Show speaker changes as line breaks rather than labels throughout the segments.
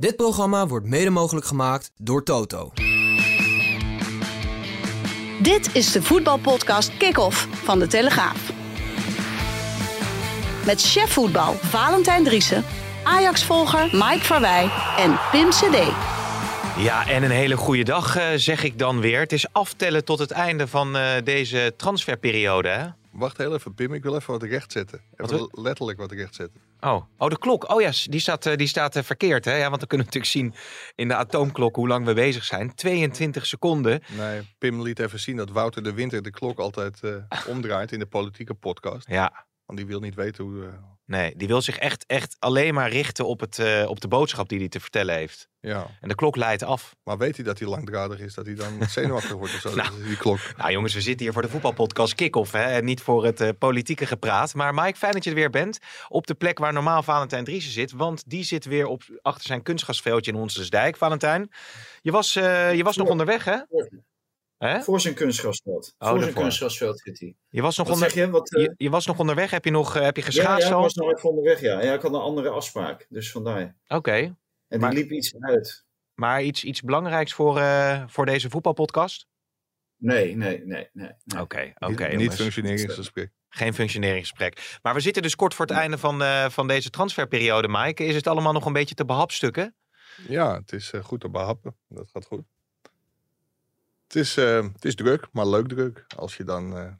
Dit programma wordt mede mogelijk gemaakt door Toto.
Dit is de voetbalpodcast Kick-Off van De Telegraaf. Met chef voetbal Valentijn Driessen, Ajax-volger Mike Verwij en Pim CD.
Ja, en een hele goede dag eh, zeg ik dan weer. Het is aftellen tot het einde van eh, deze transferperiode, hè?
Wacht heel even, Pim. Ik wil even wat rechtzetten. Even
Wat
letterlijk wat rechtzetten.
Oh. oh, de klok. Oh ja, die staat, eh, die staat eh, verkeerd, hè? Ja, want dan kunnen we natuurlijk zien in de atoomklok hoe lang we bezig zijn. 22 seconden.
Nee, Pim liet even zien dat Wouter de Winter de klok altijd eh, omdraait in de politieke podcast.
Ja,
Want die wil niet weten hoe...
nee, die wil zich echt, echt alleen maar richten op, het, eh, op de boodschap die hij te vertellen heeft.
ja,
En de klok leidt af.
maar weet hij dat hij langdradig is? Dat hij dan zenuwachtig wordt of zo?
Nou.
Die klok.
Nou jongens, we zitten hier voor de voetbalpodcast Kick-Off. Hè? En niet voor het eh, politieke gepraat. Maar Mike, fijn dat je er weer bent. Op de plek waar normaal Valentijn Driessen zit. Want die zit weer op, achter zijn kunstgasveldje in Onsensdijk. Valentijn, je was, eh, je was nog onderweg hè? Hè?
Voor zijn kunstgrasveld.
Oh,
voor zijn
daarvoor.
kunstgrasveld zit hij.
Je, was nog
Wat
onder...
zeg je? Wat, eh,
je, je was nog onderweg. Heb je nog eh, heb je
ja,
geschaatst
ja, ik was nog even onderweg, ja. ja. Ik had een andere afspraak, dus vandaar.
Oké.
En die liep iets uit.
Maar iets, iets belangrijks voor, eh, voor deze voetbalpodcast?
Nee, nee, nee, nee. nee.
Oké, oké.
niet, functioneringsgesprek.
Geen functioneringsgesprek. Maar we zitten dus kort voor het einde van, eh, van deze transferperiode, Mike. Is het allemaal nog een beetje te behapstukken?
Ja, het is eh, goed te behappen. Dat gaat goed. Het is, eh, het is druk, maar leuk druk. Als je dan eh,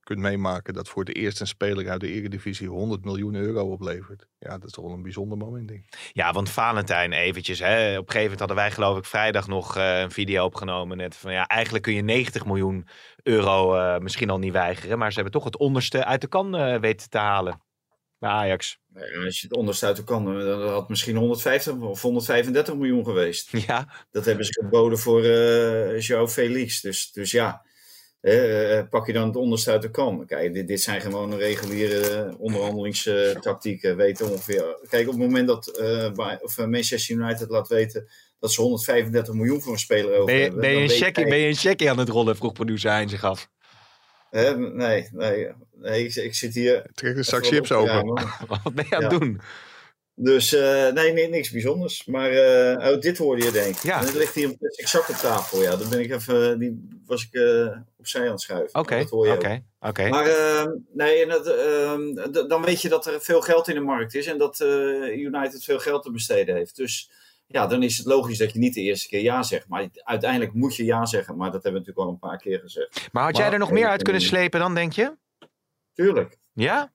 kunt meemaken dat voor het eerst een speler uit de Eredivisie 100 miljoen euro oplevert. Ja, dat is toch wel een bijzonder moment, denk ik.
Ja, want Valentijn eventjes. Hè, op een gegeven moment hadden wij geloof ik vrijdag nog eh, een video opgenomen. Net van ja, eigenlijk kun je 90 miljoen euro misschien al niet weigeren. Maar ze hebben toch het onderste uit de kan weten te halen. Bij Ajax.
Als je het onderste uit kan, dan had het misschien 150 of 135 miljoen geweest.
Ja,
Dat hebben ze geboden voor eh João Felix. Dus, dus ja, eh, eh, pak je dan het onderste uit de kan. Kijk, dit, dit zijn gewoon reguliere onderhandelingstactieken. Weten ongeveer. Kijk, op het moment dat bij- of Manchester United laat weten dat ze 135 miljoen voor een speler over
ben je,
hebben.
ben je, een, checkie, ben je een checkie aan het rollen? Vroeg producer Hein zich af.
Hè? nee, nee, nee ik, ik zit hier.
Trek een zak chips open.
Wat ben je aan het
Ja.
doen?
Dus nee, nee, niks bijzonders. Maar eh, oh, dit hoorde je denk ik.
Ja.
En er ligt hier een plastic zak op tafel. Ja, dan ben ik even, die was ik eh, opzij aan het schuiven.
Oké,
Dat hoor je ook.
oké, oké.
Maar ehm, nee, en dat, ehm, dan weet je dat er veel geld in de markt is en dat eh, United veel geld te besteden heeft. Dus ja, dan is het logisch dat je niet de eerste keer ja zegt. Maar uiteindelijk moet je ja zeggen. Maar dat hebben we natuurlijk al een paar keer gezegd.
Maar had jij er nog meer uit kunnen slepen dan, denk je?
Tuurlijk.
Ja?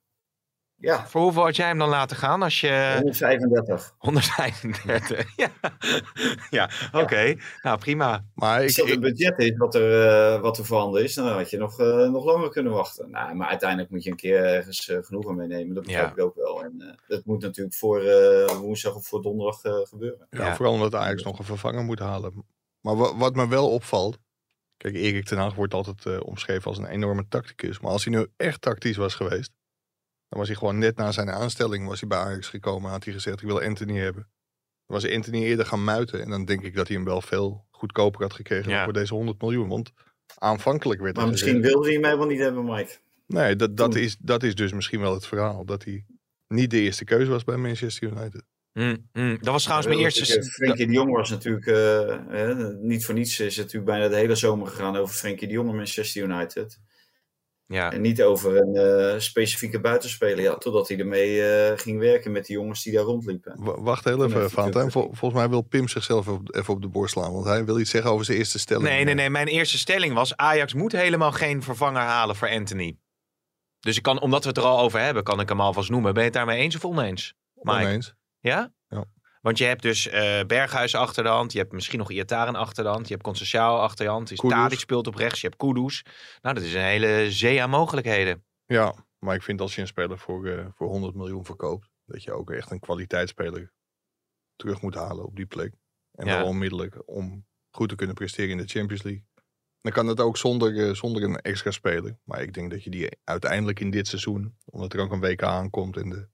Ja,
Voor hoeveel had jij hem dan laten gaan als je...
135.
135. ja, ja oké. Nou, prima.
Maar
Als dat het budget is wat er, eh, wat er voorhanden is, dan had je nog, eh, nog langer kunnen wachten. Nou, maar uiteindelijk moet je een keer ergens eh, genoegen meenemen. Dat begrijp
Ja.
ik ook wel. En eh, dat moet natuurlijk voor eh, woensdag of voor donderdag eh, gebeuren.
ja,
Ja.
vooral omdat Ajax nog een vervanger moet halen. Maar wa- wat me wel opvalt. Kijk, Erik ten Hag wordt altijd eh, omschreven als een enorme tacticus. Maar als hij nu echt tactisch was geweest. Dan was hij gewoon net na zijn aanstelling was hij bij Ajax gekomen. Had hij gezegd, ik wil Anthony hebben. Dan was Anthony eerder gaan muiten. En dan denk ik dat hij hem wel veel goedkoper had gekregen
Ja.
voor deze 100 miljoen. Want aanvankelijk werd
Maar misschien
gezegd-
wilde hij hem helemaal niet hebben, Mike.
Nee, dat, dat, is, dat is dus misschien wel het verhaal. Dat hij niet de eerste keuze was bij Manchester United.
Mm, mm. Dat was trouwens mijn eerste...
Frenkie de Jong was natuurlijk, eh, eh, niet voor niets is het natuurlijk bijna de hele zomer gegaan over Frenkie de Jong en Manchester United.
Ja,
En niet over een eh, specifieke buitenspeler. Ja, totdat hij ermee eh, ging werken met de jongens die daar rondliepen.
W- wacht heel even, Valentijn. Vol- volgens mij wil Pim zichzelf op, even op de borst slaan. Want hij wil iets zeggen over zijn eerste stelling.
Nee, nee, nee. Mijn eerste stelling was: Ajax moet helemaal geen vervanger halen voor Anthony. Dus ik kan, omdat we het er al over hebben, kan ik hem alvast noemen. Ben je het daarmee eens of oneens? Mike?
Oneens.
Ja? Want je hebt dus eh Berghuis achter de hand. Je hebt misschien nog Iataren achter de hand. Je hebt Conceição achter de hand. Dus. Tadic speelt op rechts. Je hebt Kudus. Nou, dat is een hele zee aan mogelijkheden.
Ja, maar ik vind als je een speler voor, eh, voor 100 miljoen verkoopt. Dat je ook echt een kwaliteitsspeler terug moet halen op die plek. En
Ja.
wel onmiddellijk om goed te kunnen presteren in de Champions League. Dan kan het ook zonder, eh, zonder een extra speler. Maar ik denk dat je die uiteindelijk in dit seizoen, omdat er ook een WK aankomt en de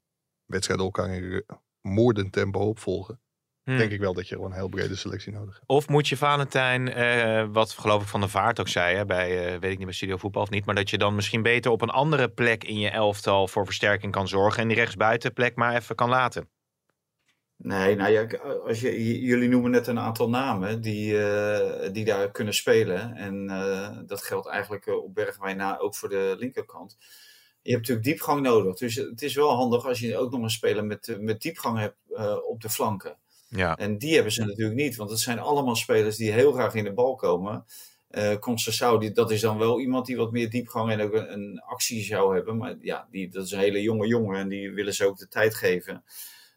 wedstrijden elkaar in moordend tempo opvolgen,
Hm.
denk ik wel dat je gewoon een heel brede selectie nodig hebt.
Of moet je Valentijn, eh, wat geloof ik Van de Vaart ook zei, hè, bij, eh, weet ik niet, bij Studio Voetbal of niet, maar dat je dan misschien beter op een andere plek in je elftal voor versterking kan zorgen en die rechtsbuitenplek maar even kan laten.
Nee, nou ja, als je, jullie noemen net een aantal namen die, uh, die daar kunnen spelen. En uh, dat geldt eigenlijk op Bergwijn na ook voor de linkerkant. Je hebt natuurlijk diepgang nodig. Dus het is wel handig als je ook nog een speler met, met diepgang hebt uh, op de flanken. Ja. En die hebben ze natuurlijk niet, want het zijn allemaal spelers die heel graag in de bal komen. Uh, Concessao, dat is dan wel iemand die wat meer diepgang en ook een, een, actie zou hebben. Maar ja, die, dat is een hele jonge jongen en die willen ze ook de tijd geven.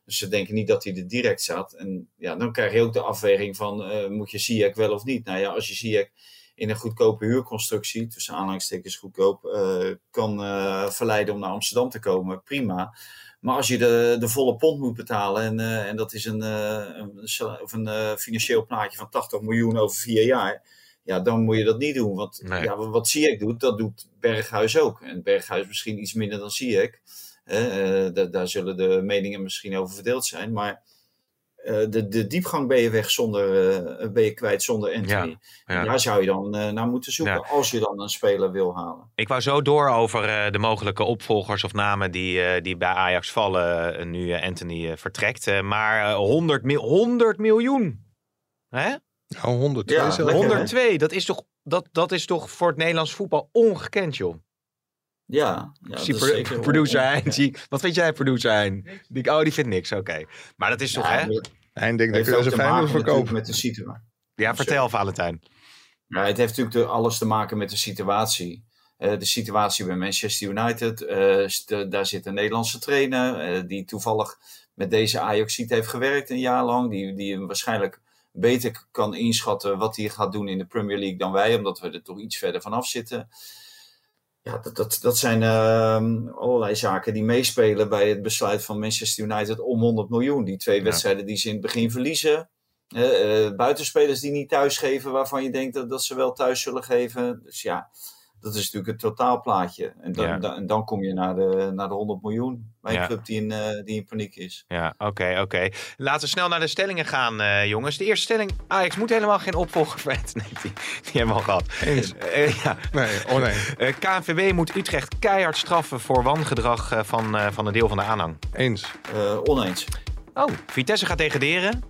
Dus ze denken niet dat hij er direct zat. En ja, dan krijg je ook de afweging van, uh, moet je Ziyech wel of niet? Nou ja, als je Ziyech in een goedkope huurconstructie, tussen aanhalingstekens goedkoop, uh, kan uh, verleiden om naar Amsterdam te komen, prima. Maar als je de, de volle pond moet betalen en, uh, en dat is een, een, of een financieel plaatje van 80 miljoen over vier jaar, ja, dan moet je dat niet doen. Want nee. ja, wat Ziyech doet, dat doet Berghuis ook. En Berghuis misschien iets minder dan Ziyech. Daar, daar zullen de meningen misschien over verdeeld zijn. Maar de, de diepgang ben je weg zonder, uh, ben je kwijt zonder Anthony. Ja, ja. Daar zou je dan uh, naar moeten zoeken ja. als je dan een speler wil halen.
Ik wou zo door over de mogelijke opvolgers of namen die, die bij Ajax vallen nu Anthony vertrekt. maar 100, mil 100 miljoen. Hè?
Nou, 102
ja, lekker, 102, dat is, toch, dat, dat is toch voor het Nederlands voetbal ongekend, joh.
Ja, ja
Zie pro zeker producer Hein. Wat vind jij, producer Hein? Die, oh, die vindt niks, oké. Okay. Maar dat is toch,
ja,
hè?
Denkt dat je ze verkopen.
Met de situatie.
Ja, vertel, Valentijn.
Ja, het heeft natuurlijk alles te maken met de situatie. Uh, de situatie bij Manchester United. Uh, daar zit een Nederlandse trainer uh, die toevallig met deze Ajaxiet heeft gewerkt een jaar lang. Die, die waarschijnlijk beter kan inschatten wat hij gaat doen in de Premier League dan wij, omdat we er toch iets verder vanaf zitten ja, dat, dat, dat zijn uh, allerlei zaken die meespelen bij het besluit van Manchester United om 100 miljoen. Die twee wedstrijden die ze in het begin verliezen. Uh, uh, buitenspelers die niet thuisgeven, waarvan je denkt dat, dat ze wel thuis zullen geven. Dus ja, dat is natuurlijk het totaalplaatje. En dan, ja. dan, en dan kom je naar de, naar de 100 miljoen bij een ja. club die in, uh, die in paniek is.
Ja, oké, okay, oké. Okay. Laten we snel naar de stellingen gaan, uh, jongens. De eerste stelling, Ajax moet helemaal geen opvolger voor Nee, die, die hebben we al gehad.
Eens.
Uh, ja.
Nee, oh nee.
KNVB moet Utrecht keihard straffen voor wangedrag van, van een deel van de aanhang.
Eens.
oneens.
Oh, Vitesse gaat degraderen.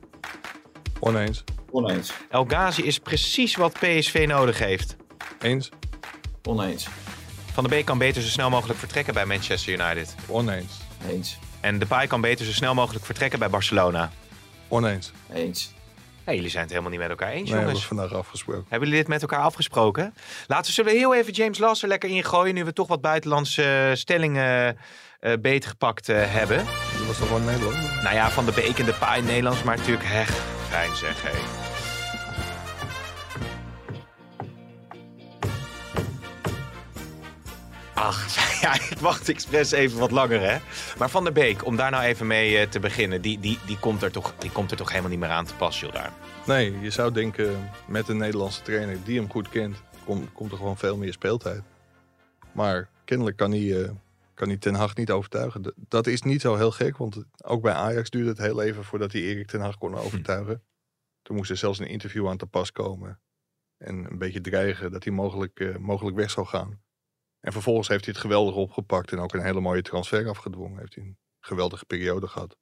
Oneens.
Oneens.
El Ghazi is precies wat PSV nodig heeft.
Eens.
Oneens.
Van de Beek kan beter zo snel mogelijk vertrekken bij Manchester United.
Oneens.
Eens.
En de Pai kan beter zo snel mogelijk vertrekken bij Barcelona.
Oneens.
Eens.
Hey, jullie zijn het helemaal niet met elkaar eens,
nee,
jongens.
hebben we vandaag afgesproken.
Hebben jullie dit met elkaar afgesproken? Laten we zullen we heel even James Lasser lekker ingooien, nu we toch wat buitenlandse stellingen uh, beter gepakt uh, hebben.
Dat was toch wel Nederland?
Nou ja, van de Beek en de Pai Nederlands, maar natuurlijk hech. Fijn zeg, hé. Ach, ja, ik wacht expres even wat langer, hè. Maar Van der Beek, om daar nou even mee uh, te beginnen... Die, die, die, komt er toch, die komt er toch helemaal niet meer aan te pas, joh, daar.
Nee, je zou denken, met een Nederlandse trainer die hem goed kent... Kom, komt er gewoon veel meer speeltijd. Maar kennelijk kan hij, uh, kan hij Ten Hag niet overtuigen. Dat is niet zo heel gek, want ook bij Ajax duurde het heel even... voordat hij Erik Ten Hag kon overtuigen. Hm. Toen moest er zelfs een interview aan te pas komen. En een beetje dreigen dat hij mogelijk, uh, mogelijk weg zou gaan. En vervolgens heeft hij het geweldig opgepakt en ook een hele mooie transfer afgedwongen. Heeft hij een geweldige periode gehad.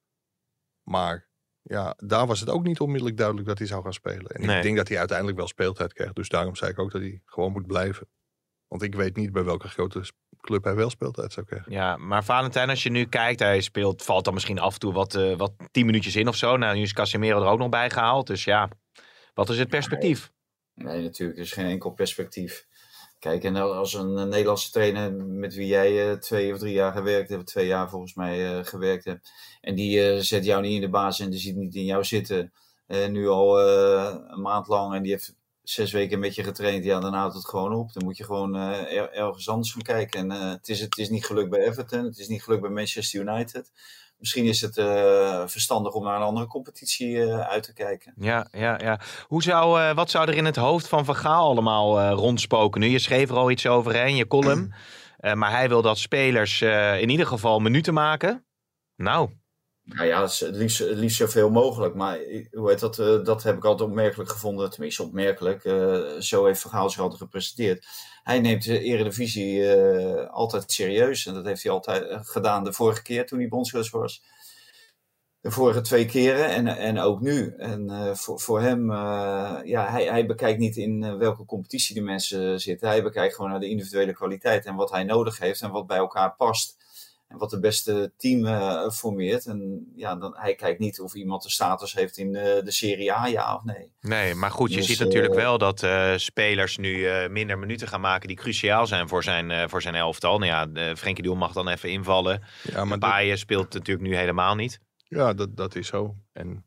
Maar ja, daar was het ook niet onmiddellijk duidelijk dat hij zou gaan spelen. En nee. ik denk dat hij uiteindelijk wel speeltijd krijgt. Dus daarom zei ik ook dat hij gewoon moet blijven. Want ik weet niet bij welke grote club hij wel speeltijd zou krijgen.
Ja, maar Valentijn, als je nu kijkt, hij speelt, valt dan misschien af en toe wat, uh, wat tien minuutjes in of zo. Nou, nu is Casemiro er ook nog bij gehaald. Dus ja, wat is het perspectief?
Nee, nee natuurlijk, er is geen enkel perspectief. Kijk, en als een Nederlandse trainer met wie jij uh, twee of drie jaar gewerkt hebt, twee jaar volgens mij uh, gewerkt hebt, en die uh, zet jou niet in de baas en die ziet niet in jou zitten, nu al een maand lang en die heeft zes weken met je getraind, ja, dan houdt het gewoon op. Dan moet je gewoon er, ergens anders gaan kijken. En het, is, het is niet gelukt bij Everton, het is niet gelukt bij Manchester United misschien is het uh, verstandig om naar een andere competitie uh, uit te kijken.
Ja, ja, ja. Hoe zou, uh, wat zou er in het hoofd van Van Gaal allemaal rondspoken? Nu, je schreef er al iets over in je column. maar hij wil dat spelers in ieder geval minuten maken. Nou.
Nou ja, het liefst, het zoveel mogelijk. Maar hoe heet dat, dat heb ik altijd opmerkelijk gevonden. Tenminste, opmerkelijk. zo heeft Van Gaal zich altijd gepresenteerd hij neemt de Eredivisie uh, altijd serieus. En dat heeft hij altijd gedaan de vorige keer toen hij bondscoach was. De vorige twee keren en, en ook nu. En voor, voor hem, ja, hij, hij bekijkt niet in welke competitie de mensen zitten. Hij bekijkt gewoon naar de individuele kwaliteit en wat hij nodig heeft en wat bij elkaar past. En wat de beste team formeert. En ja, dan, hij kijkt niet of iemand de status heeft in de Serie A, ja of nee.
Nee, maar goed, je dus, ziet natuurlijk wel dat spelers nu minder minuten gaan maken die cruciaal zijn voor zijn, voor zijn elftal. Nou ja, Frenkie de Jong mag dan even invallen. Ja, maar Paaien dat... speelt natuurlijk nu helemaal niet.
Ja, dat, dat is zo. En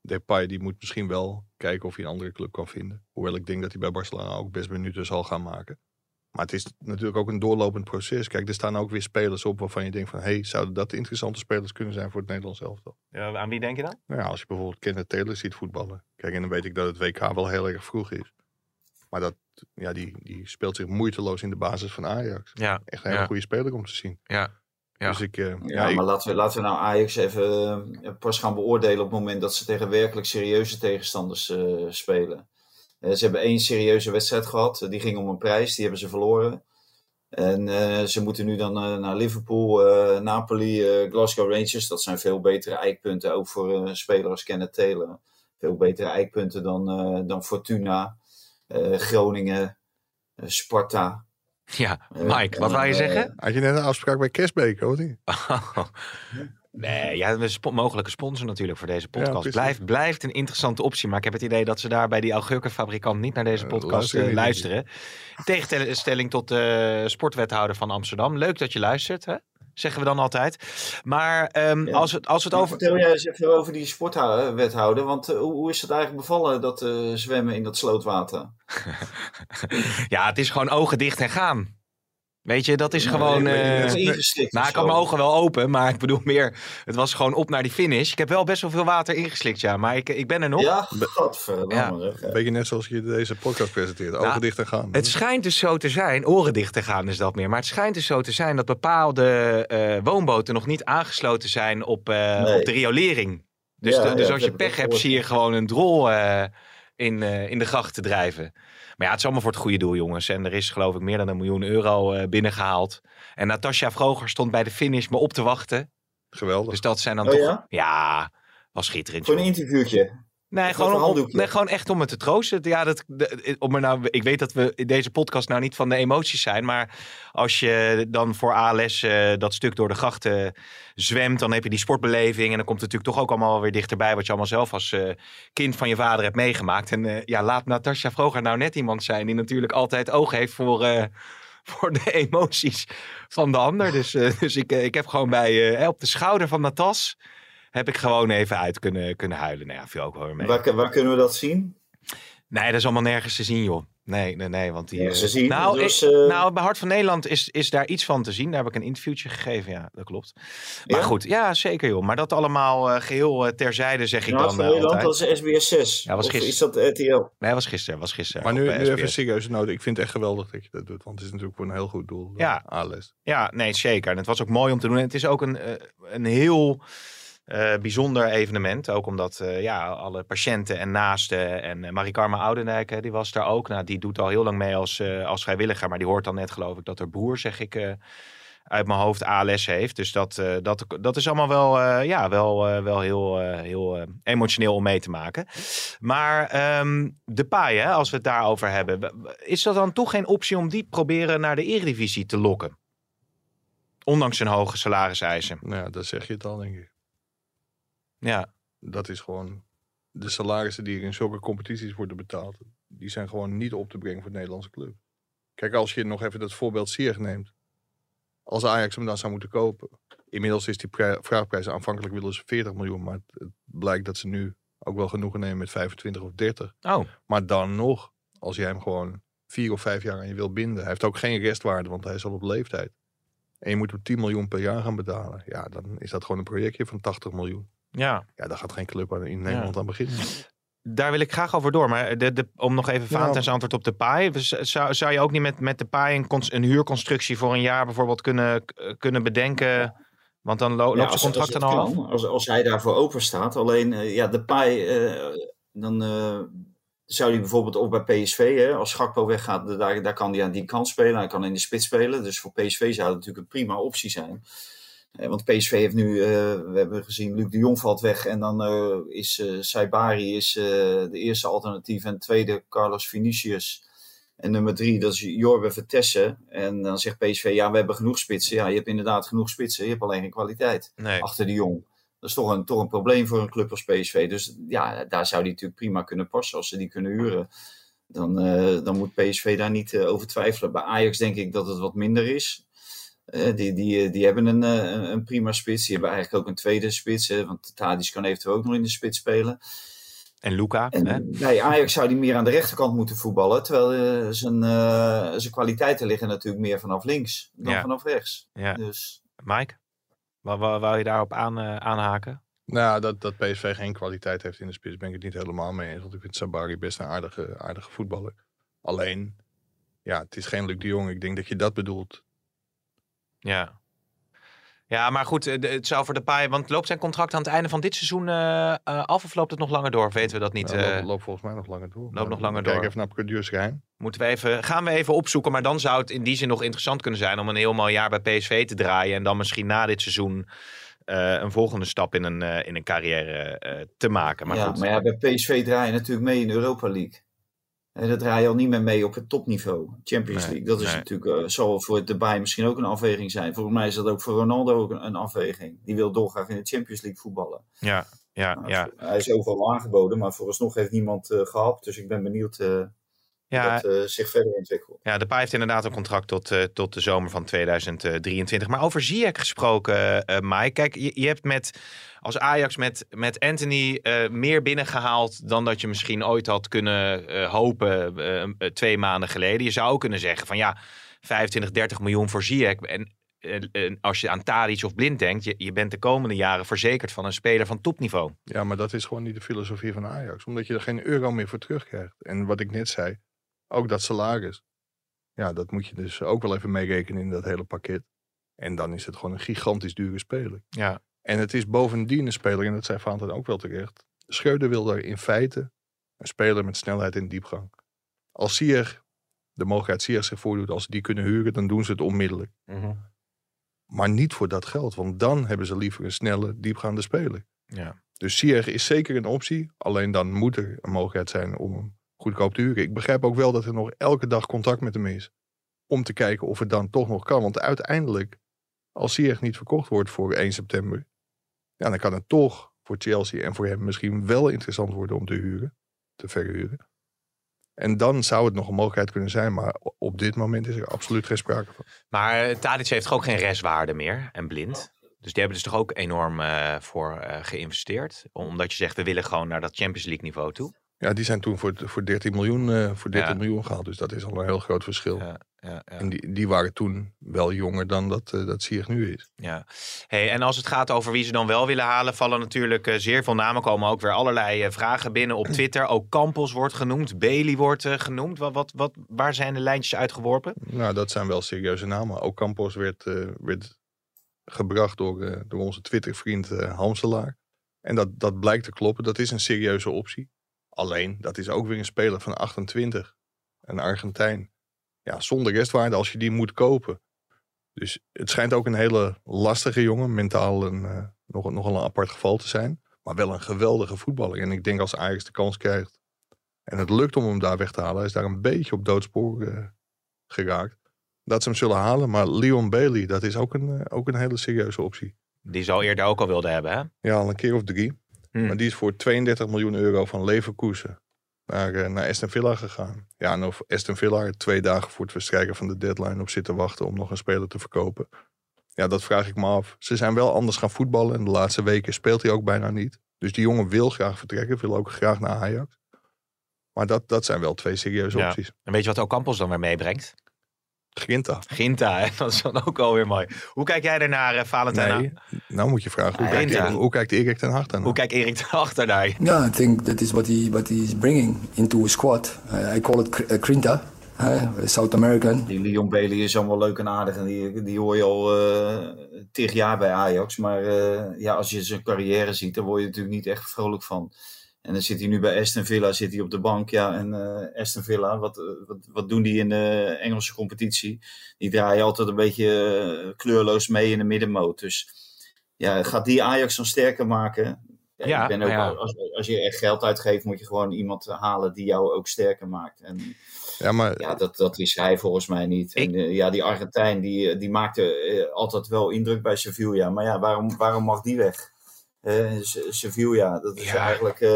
Depay die moet misschien wel kijken of hij een andere club kan vinden. Hoewel ik denk dat hij bij Barcelona ook best minuten zal gaan maken. Maar het is natuurlijk ook een doorlopend proces. Kijk, er staan ook weer spelers op waarvan je denkt van... hé, hey, zouden dat interessante spelers kunnen zijn voor het Nederlands elftal?
Ja, aan wie denk je dan?
Nou ja, als je bijvoorbeeld Kenneth Taylor ziet voetballen. Kijk, en dan weet ik dat het WK wel heel erg vroeg is. Maar dat, ja, die, die speelt zich moeiteloos in de basis van Ajax. Ja, Echt een hele goede speler om te zien.
Ja,
ja. Dus ik, uh,
ja, ja, maar laten we, laten we nou Ajax even uh, pas gaan beoordelen op het moment dat ze tegen werkelijk serieuze tegenstanders uh, spelen. Ze hebben één serieuze wedstrijd gehad, die ging om een prijs, die hebben ze verloren. En ze moeten nu dan naar Liverpool, Napoli, Glasgow Rangers. Dat zijn veel betere eikpunten, ook voor een speler als Kenneth Taylor. Veel betere eikpunten dan, dan Fortuna, Groningen, Sparta.
Ja, Mike, wat wou je zeggen?
Had je net een afspraak bij Kerstbeek, hoor
Nee, ja, een sp mogelijke sponsor natuurlijk voor deze podcast. Ja, blijft, blijft een interessante optie. Maar ik heb het idee dat ze daar bij die augurkenfabrikant niet naar deze podcast uh, luisteren. In tegenstelling tot de sportwethouder van Amsterdam. Leuk dat je luistert. Hè? zeggen we dan altijd. Maar um, als, het, als het over.
Vertel jij eens even over die sportwethouder. Want uh, hoe is het eigenlijk bevallen dat uh, zwemmen in dat slootwater?
ja, het is gewoon ogen dicht en gaan. Weet je, dat is gewoon. Uh, nou, ik had mijn ogen wel open, maar ik bedoel meer. Het was gewoon op naar die finish. Ik heb wel best wel veel water ingeslikt, ja, maar ik, ik ben er nog.
Ja, godverdamme.
Ja. Een beetje net zoals je deze podcast presenteert. Ogen nou, dicht en gaan.
Het schijnt dus zo te zijn, oren dicht te gaan is dat meer. Maar het schijnt dus zo te zijn dat bepaalde uh, woonboten nog niet aangesloten zijn op, uh, nee. op de riolering. Dus, ja, de, dus als je pech hebt, zie je gewoon een drol in, in de gracht te drijven. Maar ja, het is allemaal voor het goede doel, jongens. En er is geloof ik meer dan een miljoen euro uh, binnengehaald. En Natasja Vroger stond bij de finish me op te wachten.
Geweldig.
Dus dat zijn dan oh, toch... Ja? ja, was schitterend.
Voor een interviewtje.
Nee gewoon, om, nee, gewoon echt om me te troosten. Ja, dat, om er nou, ik weet dat we in deze podcast nou niet van de emoties zijn. Maar als je dan voor ALS uh, dat stuk door de grachten zwemt. Dan heb je die sportbeleving. En dan komt het natuurlijk toch ook allemaal weer dichterbij. Wat je allemaal zelf als uh, kind van je vader hebt meegemaakt. En uh, ja, laat Natasja Vroger nou net iemand zijn. Die natuurlijk altijd oog heeft voor voor de emoties van de ander. Dus, dus ik, ik heb gewoon bij, op de schouder van Natas heb ik gewoon even uit kunnen, kunnen huilen. Nou ja, viel ook wel weer mee.
Waar, waar kunnen we dat zien?
Nee, dat is allemaal nergens te zien, joh. Nee, nee, nee. Want die,
nergens te zien.
Nou,
dus,
uh... nou, bij Hart van Nederland is, is daar iets van te zien. Daar heb ik een interviewtje gegeven. Ja, dat klopt. Maar ja? goed, ja, zeker, joh. Maar dat allemaal uh, geheel uh, terzijde, zeg ik
nou,
dan.
Van Nederland, dat is SBS 6.
Ja, was
gisteren. is dat RTL?
Nee, was gisteren. Was gisteren
maar nu, nu even serieus nodig. Ik vind het echt geweldig dat je dat doet. Want het is natuurlijk voor een heel goed doel.
Ja,
ALS.
Ja, nee, zeker. En het was ook mooi om te doen. En het is ook een, een heel uh, bijzonder evenement. Ook omdat uh, ja, alle patiënten en naasten. En uh, Marikarma Oudendijk, die was daar ook. Nou, die doet al heel lang mee als, als vrijwilliger. Maar die hoort dan net, geloof ik, dat haar broer, zeg ik, uit mijn hoofd ALS heeft. Dus dat, dat, dat is allemaal wel, ja, wel, wel heel, heel emotioneel om mee te maken. Maar um, de paai, hè, als we het daarover hebben. Is dat dan toch geen optie om die proberen naar de Eredivisie te lokken? Ondanks zijn hoge salariseisen.
Nou ja, dat zeg je het al, denk ik.
Ja.
Dat is gewoon de salarissen die er in zulke competities worden betaald. Die zijn gewoon niet op te brengen voor de Nederlandse club. Kijk, als je nog even dat voorbeeld Sier neemt. Als Ajax hem dan zou moeten kopen. Inmiddels is die vraagprijs aanvankelijk willen ze 40 miljoen. Maar het, blijkt dat ze nu ook wel genoegen nemen met 25 of 30.
Oh.
Maar dan nog, als jij hem gewoon vier of vijf jaar aan je wil binden. Hij heeft ook geen restwaarde, want hij is al op leeftijd. En je moet hem 10 miljoen per jaar gaan betalen. Ja, dan is dat gewoon een projectje van 80 miljoen.
Ja.
Ja, daar gaat geen club in Nederland aan beginnen.
Daar wil ik graag over door. Maar de, de, om nog even Valentijns ja. antwoord op de paai. Zou, zou je ook niet met, met de paai een, een huurconstructie voor een jaar bijvoorbeeld kunnen, kunnen bedenken? Want dan lo, loopt zijn contract dan al af?
Als, als hij daarvoor open staat. Alleen, uh, ja, de paai, uh, dan uh, zou hij bijvoorbeeld ook bij PSV, hè, als Gakpo weggaat, daar, daar kan hij aan die kant spelen. Hij kan in de spits spelen. Dus voor PSV zou het natuurlijk een prima optie zijn. Want PSV heeft nu, eh, we hebben gezien, Luc de Jong valt weg. En dan eh, is eh Saibari is, de eerste alternatief. En tweede Carlos Vinicius. En nummer drie, dat is Jorbe Vertessen. En dan zegt PSV, ja, we hebben genoeg spitsen. Ja, je hebt inderdaad genoeg spitsen. Je hebt alleen geen kwaliteit
Nee.
achter de Jong. Dat is toch een, toch een probleem voor een club als PSV. Dus ja, daar zou die natuurlijk prima kunnen passen als ze die kunnen huren. Dan, dan moet PSV daar niet over twijfelen. Bij Ajax denk ik dat het wat minder is. Eh, die, die, eh, die hebben een, eh, een- een prima spits. Die hebben eigenlijk ook een tweede spits. Hè, want Tadic kan eventueel ook nog in de spits spelen.
En Luca,
En
hè?
bij Ajax zou die meer aan de rechterkant moeten voetballen. Terwijl zijn, eh, zijn kwaliteiten liggen natuurlijk meer vanaf links dan
Ja.
vanaf rechts.
Ja.
Dus
Mike? Wou, wou, wou je daarop aan, eh, aanhaken?
Nou, dat, dat PSV geen kwaliteit heeft in de spits ben ik het niet helemaal mee eens. Want ik vind Sabari best een aardige, aardige voetballer. Alleen, ja, het is geen Luc de Jong. Ik denk dat je dat bedoelt.
Ja. Ja, maar goed, eh, het zou voor de paai... Want loopt zijn contract aan het einde van dit seizoen eh, eh, af of loopt het nog langer door? Of weten we dat niet?
Nou,
eh?
loopt, loopt volgens mij nog langer door.
nog
Maar
langer
Kijk
door.
even naar produciegeheim.
Moeten we even, gaan we even opzoeken. Maar dan zou het in die zin nog interessant kunnen zijn om een heel mooi jaar bij PSV te draaien. En dan misschien na dit seizoen eh, een volgende stap in een, eh, in een carrière eh, te maken. Maar
ja,
goed.
maar ja, bij PSV draai je natuurlijk mee in de Europa League. En dat draai je al niet meer mee op het topniveau. Champions
Nee,
League. Dat is
nee.
natuurlijk, eh, zal voor de bij misschien ook een afweging zijn. Volgens mij is dat ook voor Ronaldo ook een, een afweging. Die wil dolgraag in de Champions League voetballen.
Ja, ja,
Nou,
ja.
Hij is overal aangeboden, maar vooralsnog heeft niemand eh gehapt. Dus ik ben benieuwd eh
Ja,
dat eh, zich verder ontwikkelt.
ja, de paai heeft inderdaad een contract tot, eh, tot de zomer van 2023. Maar over Ziyech gesproken, eh Mike. Kijk, je, je hebt met, als Ajax met, met Anthony eh, meer binnengehaald dan dat je misschien ooit had kunnen eh, hopen twee maanden geleden. Je zou ook kunnen zeggen van ja, 25, 30 miljoen voor Ziyech. En als je aan Tadic of Blind denkt, je, je bent de komende jaren verzekerd van een speler van topniveau.
Ja, maar dat is gewoon niet de filosofie van Ajax. Omdat je er geen euro meer voor terugkrijgt. En wat ik net zei, ook dat salaris. Ja, dat moet je dus ook wel even meerekenen in dat hele pakket. En dan is het gewoon een gigantisch dure speler.
Ja,
En het is bovendien een speler, en dat zei Vaanten ook wel terecht. Schreuder wil daar in feite een speler met snelheid en diepgang. Als Sier, de mogelijkheid Sier zich voordoet, als ze die kunnen huren, dan doen ze het onmiddellijk. Maar niet voor dat geld, want dan hebben ze liever een snelle, diepgaande speler.
ja.
Dus Sier is zeker een optie. Alleen dan moet er een mogelijkheid zijn om hem goedkoop te huren. Ik begrijp ook wel dat er nog elke dag contact met hem is. Om te kijken of het dan toch nog kan. Want uiteindelijk, als Sier niet verkocht wordt voor 1 september. Ja, dan kan het toch voor Chelsea en voor hem misschien wel interessant worden om te huren. Te verhuren. En dan zou het nog een mogelijkheid kunnen zijn. Maar op dit moment is er absoluut geen sprake van.
Maar eh, Tadic heeft ook geen restwaarde meer en blind. Dus die hebben dus toch ook enorm eh, voor eh, geïnvesteerd. Omdat je zegt, we willen gewoon naar dat Champions League niveau toe.
Ja, die zijn toen voor, voor 13 miljoen, eh, voor 13
Ja.
miljoen gehaald. Dus dat is al een heel groot verschil.
Ja, ja, ja.
En die, die waren toen wel jonger dan dat, eh dat nu is.
Ja. Hey, en als het gaat over wie ze dan wel willen halen, vallen natuurlijk eh, zeer veel namen. Komen ook weer allerlei vragen binnen op Twitter. Ook Campos wordt genoemd, Bailey wordt genoemd. Wat, wat, wat, waar zijn de lijntjes uitgeworpen?
Nou, dat zijn wel serieuze namen. Ook Campos werd, werd gebracht door, door onze Twitter-vriend Hamselaar. En dat, dat blijkt te kloppen. Dat is een serieuze optie. Alleen, dat is ook weer een speler van 28. Een Argentijn. Ja, zonder restwaarde als je die moet kopen. Dus het schijnt ook een hele lastige jongen. Mentaal een, eh, nog, nogal een apart geval te zijn. Maar wel een geweldige voetballer. En ik denk als Ajax de kans krijgt. En het lukt om hem daar weg te halen. Hij is daar een beetje op doodspoor eh, geraakt. Dat ze hem zullen halen. Maar Leon Bailey, dat is ook een, eh, ook een hele serieuze optie.
Die al eerder ook al wilden hebben, hè?
Ja, al een keer of drie.
Hmm.
Maar die is voor 32 miljoen euro van Leverkusen naar, eh, naar Aston Villa gegaan. Ja, en of Aston Villa twee dagen voor het verstrijken van de deadline op zit te wachten om nog een speler te verkopen. Ja, dat vraag ik me af. Ze zijn wel anders gaan voetballen en de laatste weken speelt hij ook bijna niet. Dus die jongen wil graag vertrekken, wil ook graag naar Ajax. Maar dat, dat zijn wel twee serieuze
Ja.
opties.
En weet je wat Ocampos dan weer meebrengt?
Grinta.
Ginta, hè? dat is dan ook alweer mooi. Hoe kijk jij daarnaar, eh, Valentijn?
Nee, nou moet je vragen, hoe,
Nee,
kijkt,
Grinta.
hoe kijkt Erik ten Hag dan?
Hoe kijkt Erik erachter naar?
Yeah, I think that is what he what he's bringing into his squad. Uh, I call it uh, Crinta, uh, South American.
Die Leon Bailey is allemaal leuk en aardig. En die, die hoor je al eh tig jaar bij Ajax. Maar eh, ja, als je zijn carrière ziet, dan word je natuurlijk niet echt vrolijk van. En dan zit hij nu bij Aston Villa zit hij op de bank. Ja, en uh, Aston Villa, wat, wat, wat doen die in de Engelse competitie? Die draaien altijd een beetje kleurloos mee in de middenmoot. Dus ja, gaat die Ajax dan sterker maken? Ja,
Ja,
ik ben ook,
ja.
als, als je echt geld uitgeeft, moet je gewoon iemand halen die jou ook sterker maakt. En
Ja, maar
ja, dat, dat is hij volgens mij niet.
Ik-
En eh, ja, die Argentijn, die, die maakte eh, altijd wel indruk bij Sevilla. Maar ja, waarom, waarom mag die weg? Eh, Se- Sevilla, dat is
Ja.
eigenlijk eh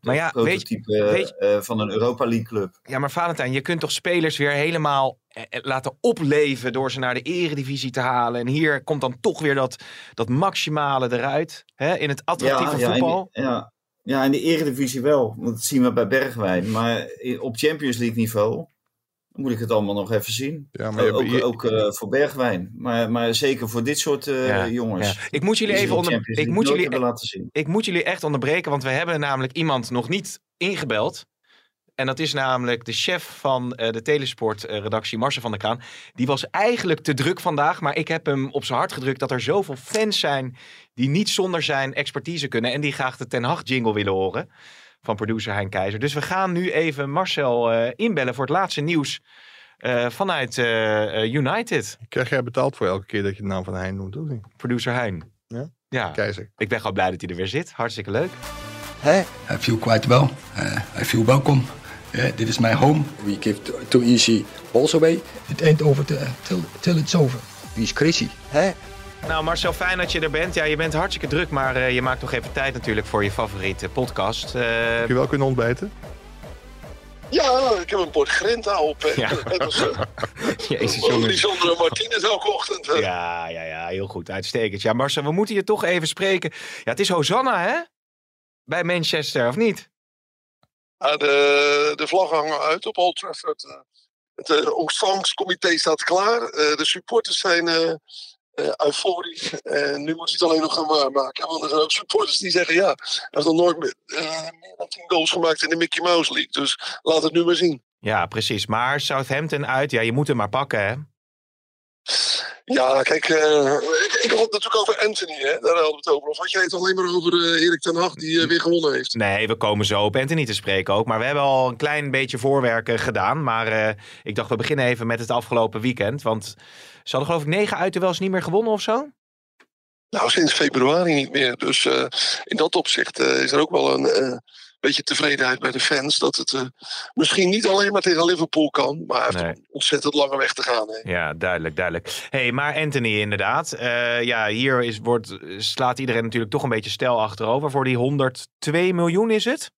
Maar ja,
het
weet je-
prototype
weet
eh, van een Europa League club.
Ja, maar Valentijn, je kunt toch spelers weer helemaal eh, eh, laten opleven door ze naar de eredivisie te halen. En hier komt dan toch weer dat, dat maximale eruit hè, in het attractieve
ja,
voetbal.
In, ja, ja, in de eredivisie wel. Dat zien we bij Bergwijn. Maar op Champions League niveau moet ik het allemaal nog even zien.
Ja, maar
ook
je-
ook eh, voor Bergwijn. Maar, maar zeker voor dit soort eh,
Ja,
jongens.
ja. Ik moet jullie even onder, ik moet jullie,
hebben laten zien.
ik moet jullie echt onderbreken, want we hebben namelijk iemand nog niet ingebeld. En dat is namelijk de chef van eh, de Telesport-redactie, Marcel van der Kraan. Die was eigenlijk te druk vandaag, maar ik heb hem op zijn hart gedrukt dat er zoveel fans zijn die niet zonder zijn expertise kunnen. En die graag de Ten Hag jingle willen horen van producer Hein Keizer. Dus we gaan nu even Marcel eh, inbellen voor het laatste nieuws eh, vanuit eh, eh, United.
krijg jij betaald voor elke keer dat je de naam van Hein noemt, of niet?
Producer Hein.
Ja?
Ja,
Keizer.
ik ben gewoon blij dat hij er weer zit. Hartstikke leuk.
Hey, I feel quite well. Uh, I feel welcome. Yeah, this is my home. We give too, too easy balls away. It ain't over till, till, till it's over. He's crazy. Hey.
Nou Marcel, fijn dat je er bent. Ja, je bent hartstikke druk, maar eh, je maakt nog even tijd natuurlijk voor je favoriete podcast. Eh,
Heb je wel kunnen ontbijten?
Ja, ik heb een bord Grinta op.
Ja.
Uh,
Jezus.
Lisandro Martinez elke ochtend. hè.
Ja, ja, ja, heel goed. Uitstekend. Ja, Marcel, we moeten je toch even spreken. Ja, het is Hosanna, hè? Bij Manchester, of niet?
Ja, de, de vlag hangen uit op Old Trafford. eh. Het ontvangstcomité staat klaar. Eh, de supporters zijn euforisch. En nu moet hij het alleen nog gaan waarmaken. Want er zijn ook supporters die zeggen... ja, hij heeft nog nooit meer, eh, meer dan 10 goals gemaakt in de Mickey Mouse League. Dus laat het nu maar zien.
Ja, precies. Maar Southampton uit, ja, je moet hem maar pakken, hè?
Ja, kijk, eh, ik, ik had het natuurlijk over Anthony, hè? daar hadden we het over. Of had jij het alleen maar over eh, Erik ten Hag, die eh, weer gewonnen heeft?
Nee, we komen zo op Anthony te spreken ook. Maar we hebben al een klein beetje voorwerk eh, gedaan. Maar eh, ik dacht, we beginnen even met het afgelopen weekend. Want ze hadden geloof ik negen uit wel eens niet meer gewonnen of zo?
Nou, sinds februari niet meer. Dus eh, in dat opzicht eh, is er ook wel een eh, beetje tevredenheid bij de fans. Dat het misschien niet alleen maar tegen Liverpool kan. Maar heeft
Nee.
een ontzettend lange weg te gaan. Hè.
Ja, duidelijk, duidelijk. hey, maar Anthony inderdaad. Ja, hier is, wordt, slaat iedereen natuurlijk toch een beetje stijl achterover. Voor die 102 miljoen is het?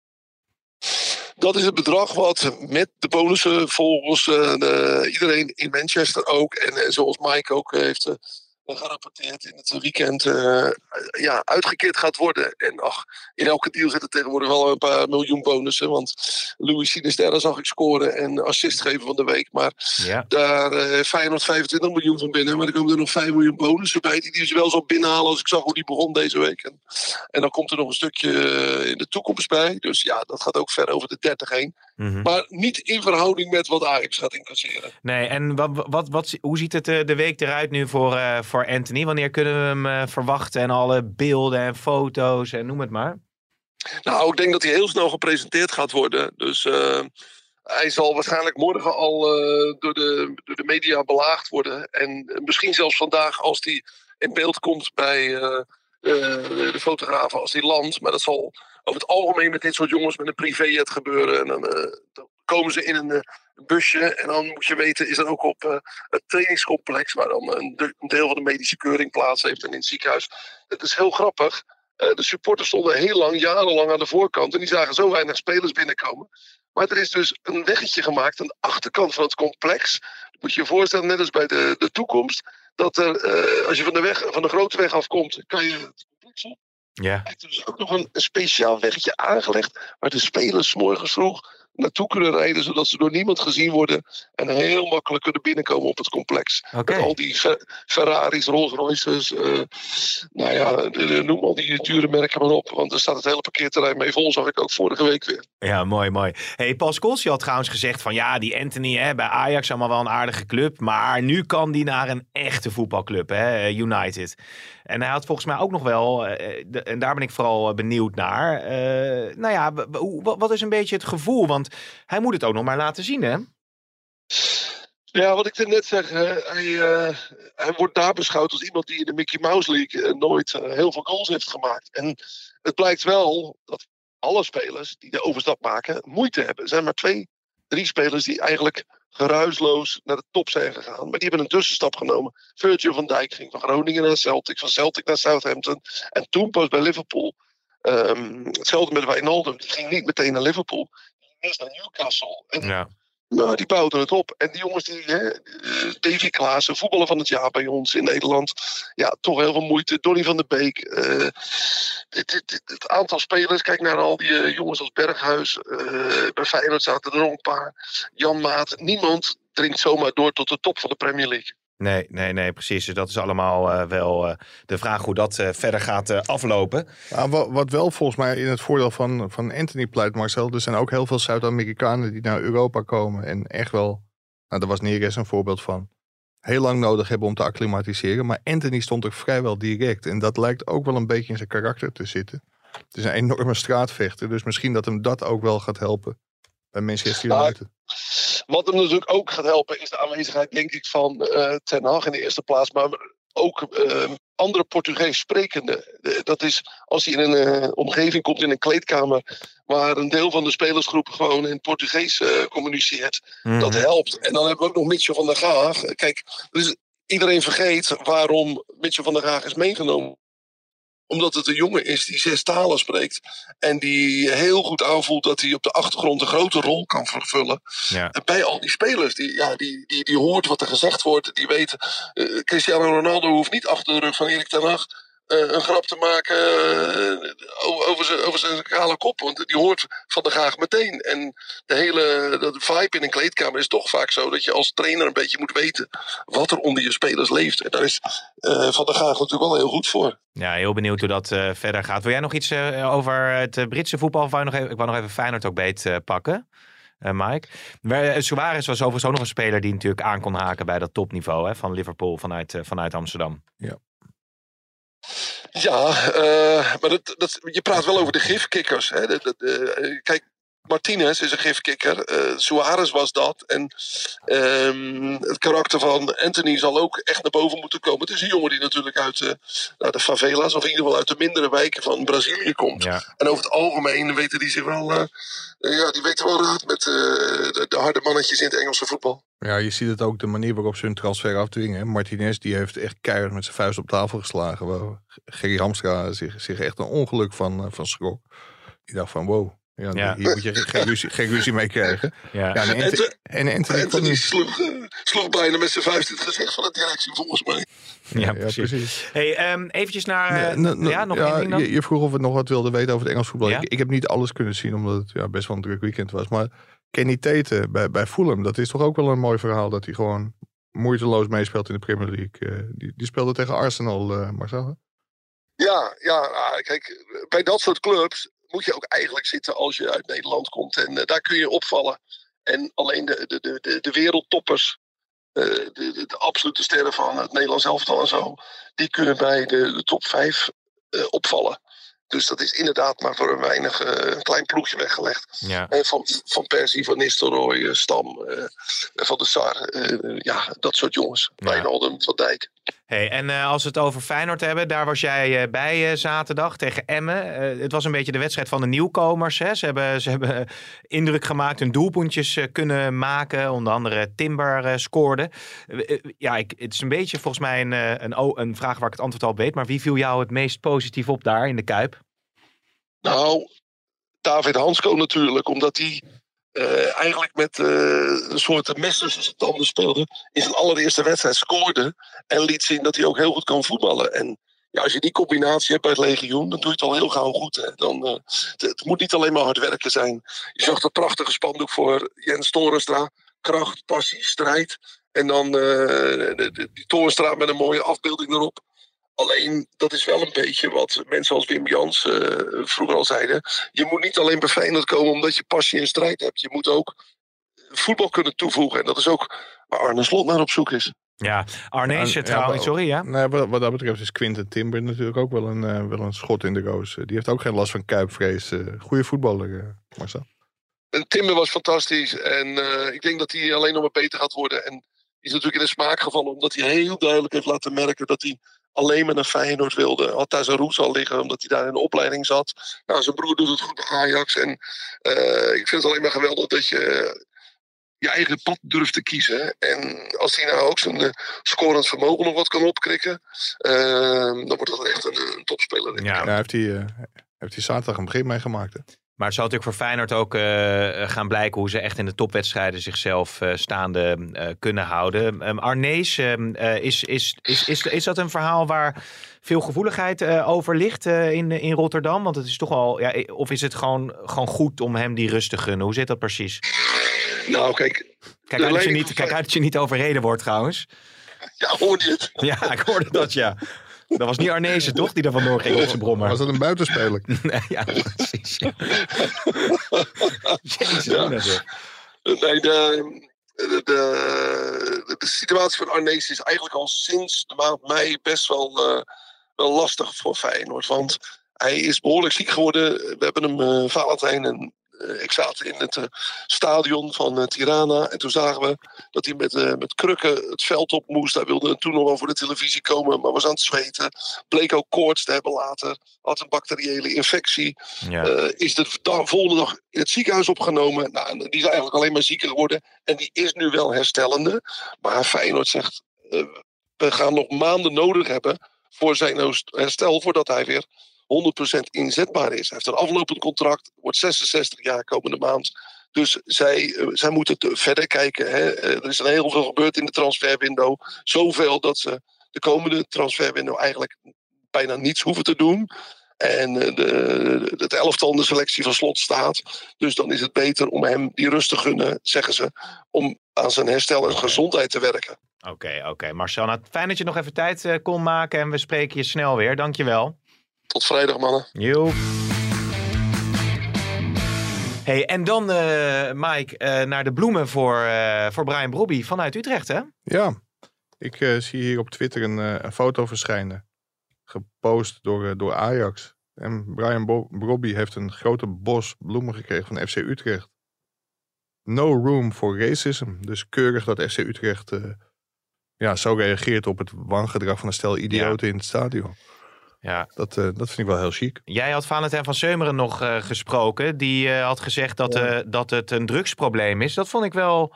Dat is het bedrag wat met de bonussen volgens eh, de, iedereen in Manchester ook. En eh, zoals Mike ook eh, heeft gerapporteerd in het weekend. eh, ja, uitgekeerd gaat worden. En ach, in elke deal zitten tegenwoordig wel een paar miljoen bonussen. Want Louis Sinisterra zag ik scoren en assist geven van de week. Maar
Ja.
daar eh Feyenoord 25 miljoen van binnen. Maar er komen er nog 5 miljoen bonussen bij. Die die dus wel zal binnenhalen als ik zag hoe die begon deze week. En, en dan komt er nog een stukje eh, in de toekomst bij. Dus ja, dat gaat ook ver over de 30 heen.
Mhm.
Maar niet in verhouding met wat Ajax gaat incasseren.
Nee, en wat, wat, wat, hoe ziet het eh, de week eruit nu voor, eh, voor Anthony? Wanneer kunnen we hem eh, verwachten? En alle beelden en foto's en noem het maar.
Nou, ik denk dat hij heel snel gepresenteerd gaat worden. Dus hij zal waarschijnlijk morgen al door, de, door de media belaagd worden. En misschien zelfs vandaag als hij in beeld komt bij de fotografen als hij landt. Maar dat zal over het algemeen met dit soort jongens met een privéjet gebeuren. En dan, eh, dan komen ze in een eh, busje. En dan moet je weten, is er ook op eh, het trainingscomplex... waar dan een, de- een deel van de medische keuring plaats heeft en in het ziekenhuis. Het is heel grappig. De supporters stonden heel lang, jarenlang aan de voorkant. En die zagen zo weinig spelers binnenkomen. Maar er is dus een weggetje gemaakt aan de achterkant van het complex. Moet je je voorstellen, net als bij de, de toekomst. Dat er, als je van de, weg, van de grote weg afkomt, kan je het complex op.
Ja.
Er is dus ook nog een, speciaal weggetje aangelegd. Waar de spelers morgens vroeg naartoe kunnen rijden. Zodat ze door niemand gezien worden. En heel makkelijk kunnen binnenkomen op het complex. Met al die Fer- Ferraris, Rolls Royces. eh, nou ja, noem al die dure merken maar op. Want er staat het hele parkeerterrein mee vol, zag ik ook vorige week weer.
Ja, mooi, mooi. Hey, Paul Scholes had trouwens gezegd van ja, die Anthony hè, bij Ajax allemaal wel een aardige club. Maar nu kan die naar een echte voetbalclub, hè, United. En hij had volgens mij ook nog wel, eh, de- en daar ben ik vooral eh, benieuwd naar. eh, nou ja, wat, is een beetje het gevoel? Want hij moet het ook nog maar laten zien, hè?
Ja, wat ik net zeg, hij, eh, hij wordt daar beschouwd als iemand die in de Mickey Mouse League eh, nooit eh, heel veel goals heeft gemaakt. En het blijkt wel dat alle spelers die de overstap maken moeite hebben. Er zijn maar twee, drie spelers die eigenlijk geruisloos naar de top zijn gegaan. Maar die hebben een tussenstap genomen. Virgil van Dijk ging van Groningen naar Celtic, van Celtic naar Southampton. En toen pas bij Liverpool. Ehm, hetzelfde met Wijnaldum, die ging niet meteen naar Liverpool. Die eerst naar Newcastle.
Ja.
Nou, die bouwden het op. En die jongens, die, hè, Davy Klaassen, voetballer van het jaar bij ons in Nederland. Ja, toch heel veel moeite. Donny van der Beek. eh, dit, dit, het aantal spelers, kijk naar al die eh, jongens als Berghuis. eh, bij Feyenoord zaten er nog een paar. Jan Maat. Niemand dringt zomaar door tot de top van de Premier League.
Nee, nee, nee, precies. Dus dat is allemaal eh, wel eh, de vraag hoe dat eh, verder gaat eh, aflopen.
Ja, wat, wat wel volgens mij in het voordeel van, van Anthony pleit, Marcel. Er zijn ook heel veel Zuid-Amerikanen die naar Europa komen. En echt wel, nou, daar was Neres een voorbeeld van. Heel lang nodig hebben om te acclimatiseren. Maar Anthony stond er vrijwel direct. En dat lijkt ook wel een beetje in zijn karakter te zitten. Het is een enorme straatvechter. Dus misschien dat hem dat ook wel gaat helpen bij Manchester
Nou,
United.
Wat hem natuurlijk ook gaat helpen is de aanwezigheid, denk ik, van eh Ten Hag in de eerste plaats. Maar ook eh, andere Portugees sprekenden. Eh, dat is als hij in een eh, omgeving komt, in een kleedkamer, waar een deel van de spelersgroep gewoon in Portugees eh, communiceert. Dat
Mhm.
helpt. En dan hebben we ook nog Mitchell van der Gaag. Kijk, dus iedereen vergeet waarom Mitchell van der Gaag is meegenomen. Omdat het een jongen is die zes talen spreekt. En die heel goed aanvoelt dat hij op de achtergrond een grote rol kan vervullen.
Ja.
En bij al die spelers, die, ja, die, die, die hoort wat er gezegd wordt. Die weten, eh, Cristiano Ronaldo hoeft niet achter de rug van Erik ten Hag een grap te maken eh, over, over, zijn, over zijn kale kop. Want die hoort van de graag meteen. En de hele de vibe in een kleedkamer is toch vaak zo dat je als trainer een beetje moet weten wat er onder je spelers leeft. En daar is eh, Van der Gaag natuurlijk wel heel goed voor.
Ja, heel benieuwd hoe dat eh, verder gaat. Wil jij nog iets eh, over het eh, Britse voetbal? Of wou je nog even, ik wou nog even Feyenoord ook beet eh, pakken. Eh, Mike. Eh, Suarez was overigens ook nog een speler die natuurlijk aan kon haken bij dat topniveau hè, van Liverpool vanuit, eh, vanuit Amsterdam.
Ja, eh, maar dat, dat, je praat wel over de gifkikkers. Hè? Eh, kijk, Martinez is een gifkikker. eh Suarez was dat. En ehm, het karakter van Anthony zal ook echt naar boven moeten komen. Het is een jongen die natuurlijk uit eh, nou, de favela's, of in ieder geval uit de mindere wijken van Brazilië komt.
Ja.
En over het algemeen weten die zich wel, eh, ja, die weten wel raad met eh, de, de harde mannetjes in het Engelse voetbal.
Ja, je ziet het ook de manier waarop ze hun transfer afdwingen. Martinez die heeft echt keihard met zijn vuist op tafel geslagen. Waar Gerry Hamstra zich, zich echt een ongeluk van, van schrok. Die dacht van wow, ja,
Ja.
hier moet je geen, geen ruzie, geen ruzie mee krijgen.
Ja.
Ja, en, Anthony, en Anthony
Anthony sloeg, eh, sloeg bijna met zijn vuist in het gezicht van de directie, volgens mij.
Ja, precies. Hey, ehm, eventjes naar... eh,
Ja, nou, nou,
ja, nog één ding dan?
Je, je vroeg of we nog wat wilden weten over het Engels voetbal.
Ja?
Ik, ik heb niet alles kunnen zien, omdat het ja, best wel een druk weekend was. Maar Kenny Tete bij, bij Fulham, dat is toch ook wel een mooi verhaal... dat hij gewoon moeiteloos meespeelt in de Premier League. Eh, die, die speelde tegen Arsenal, eh Marcel.
Ja, ja, ah, kijk, bij dat soort clubs moet je ook eigenlijk zitten als je uit Nederland komt. En eh, daar kun je opvallen. En alleen de, de, de, de, wereldtoppers, eh, de, de, de absolute sterren van het Nederlands elftal en zo, die kunnen bij de, de top 5 opvallen. Dus dat is inderdaad maar voor een weinig eh, een klein ploegje weggelegd.
Ja.
Eh, van, van Persie, van Nistelrooy, eh, Stam, eh, van de Sar. eh, ja, dat soort jongens.
Ja.
Wijnaldum, Van Dijk.
Hey, en eh, als we het over Feyenoord hebben, daar was jij eh, bij eh, zaterdag tegen Emmen. Het was een beetje de wedstrijd van de nieuwkomers. Hè? Ze, hebben, ze hebben indruk gemaakt, hun doelpuntjes kunnen maken. Onder andere Timber scoorde. Ja, ik, het is een beetje volgens mij een, een, een vraag waar ik het antwoord al weet. Maar wie viel jou het meest positief op daar in de Kuip?
Nou, David Hansko natuurlijk, omdat hij eh, eigenlijk met eh, een soort mes tussen zijn tanden speelde. In zijn allereerste wedstrijd scoorde en liet zien dat hij ook heel goed kan voetballen. En ja, als je die combinatie hebt bij het legioen, dan doe je het al heel gauw goed. Hè. Dan, eh, het, het moet niet alleen maar hard werken zijn. Je zag dat prachtige spandoek voor Jens Torenstra. Kracht, passie, strijd. En dan de, die Torenstra met een mooie afbeelding erop. Alleen, dat is wel een beetje wat mensen als Wim Jans eh, vroeger al zeiden. Je moet niet alleen bij Feyenoord komen omdat je passie en strijd hebt. Je moet ook voetbal kunnen toevoegen. En dat is ook waar Arne Slot naar op zoek is.
Ja, Arnees
Ja,
trouwens,
maar-
sorry ja.
Nee, wat, wat dat betreft is Quinten Timber natuurlijk ook wel een, eh, wel een schot in de roos. Eh, Die heeft ook geen last van kuipvrees. Eh goede voetballer, Marcel.
En Timber was fantastisch. En eh, ik denk dat hij alleen nog maar beter gaat worden. En is natuurlijk in de smaak gevallen. Omdat hij heel duidelijk heeft laten merken dat hij alleen maar naar Feyenoord wilde. Had daar zijn roes al liggen. Omdat hij daar in de opleiding zat. Nou, zijn broer doet het goed bij Ajax. En eh, ik vind het alleen maar geweldig dat je eh, je eigen pad durft te kiezen. En als hij nou ook zijn eh, scorend vermogen nog wat kan opkrikken. dan wordt dat echt een, een topspeler.
Ja,
Ja, heeft hij, heeft hij zaterdag een begin meegemaakt. hè?
Maar het zal natuurlijk voor Feyenoord ook eh, gaan blijken hoe ze echt in de topwedstrijden zichzelf eh, staande eh, kunnen houden. Um, Arnees, ehm, eh, is, is, is, is, is dat een verhaal waar veel gevoeligheid eh, over ligt eh, in, in Rotterdam? Want het is toch al, ja, eh, of is het gewoon, gewoon goed om hem die rust te gunnen? Hoe zit dat precies?
Nou, kijk.
Kijk uit dat je niet, kijk uit dat je niet overreden wordt trouwens.
Ja, hoor je het?
Ja, ik hoorde dat ja. Dat was niet Arnezen toch, die er vandoor ging op zijn brommer.
Was dat een buitenspeler?
Nee, ja, precies. Ja. Jezus,
Ja. Nee, de, de, de, de situatie van Arnees is eigenlijk al sinds de maand mei best wel, eh, wel lastig voor Feyenoord. Want hij is behoorlijk ziek geworden. We hebben hem, eh Valentijn en ik zaten in het eh, stadion van eh, Tirana. En toen zagen we dat hij met, eh, met krukken het veld op moest. Hij wilde toen nog wel voor de televisie komen, maar was aan het zweten. Bleek ook koorts te hebben later. Had een bacteriële infectie.
Ja.
Eh, is de volgende dag in het ziekenhuis opgenomen. Nou, die is eigenlijk alleen maar zieker geworden. En die is nu wel herstellende. Maar Feyenoord zegt, eh, we gaan nog maanden nodig hebben voor zijn herstel, voordat hij weer 100% inzetbaar is. Hij heeft een aflopend contract, wordt 66 jaar komende maand. Dus zij, eh, zij moeten te- verder kijken. Hè. Eh, er is heel veel gebeurd in de transferwindow. Zoveel dat ze de komende transferwindow eigenlijk bijna niets hoeven te doen. En eh, de, het elftal in de selectie van slot staat. Dus dan is het beter om hem die rust te gunnen, zeggen ze. Om aan zijn herstel en gezondheid te werken.
Oké, oké. Marcel, nou, fijn dat je nog even tijd eh, kon maken en we spreken je snel weer. Dankjewel.
Tot vrijdag, mannen.
Joep. Hey, en dan, eh, Mike, eh, naar de bloemen voor, eh, voor Brian Brobby vanuit Utrecht, hè?
Ja, ik eh, zie hier op Twitter een, eh, een foto verschijnen. Gepost door, door Ajax. En Brian Bo Brobby heeft een grote bos bloemen gekregen van FC Utrecht. No room for racism. Dus keurig dat FC Utrecht eh, ja, zo reageert op het wangedrag van een stel idioten in het stadion.
Ja.
Dat, eh, dat vind ik wel heel chic.
Jij had Valentijn van Seumeren nog eh, gesproken. Die eh, had gezegd dat, eh, dat het een drugsprobleem is. Dat vond ik wel,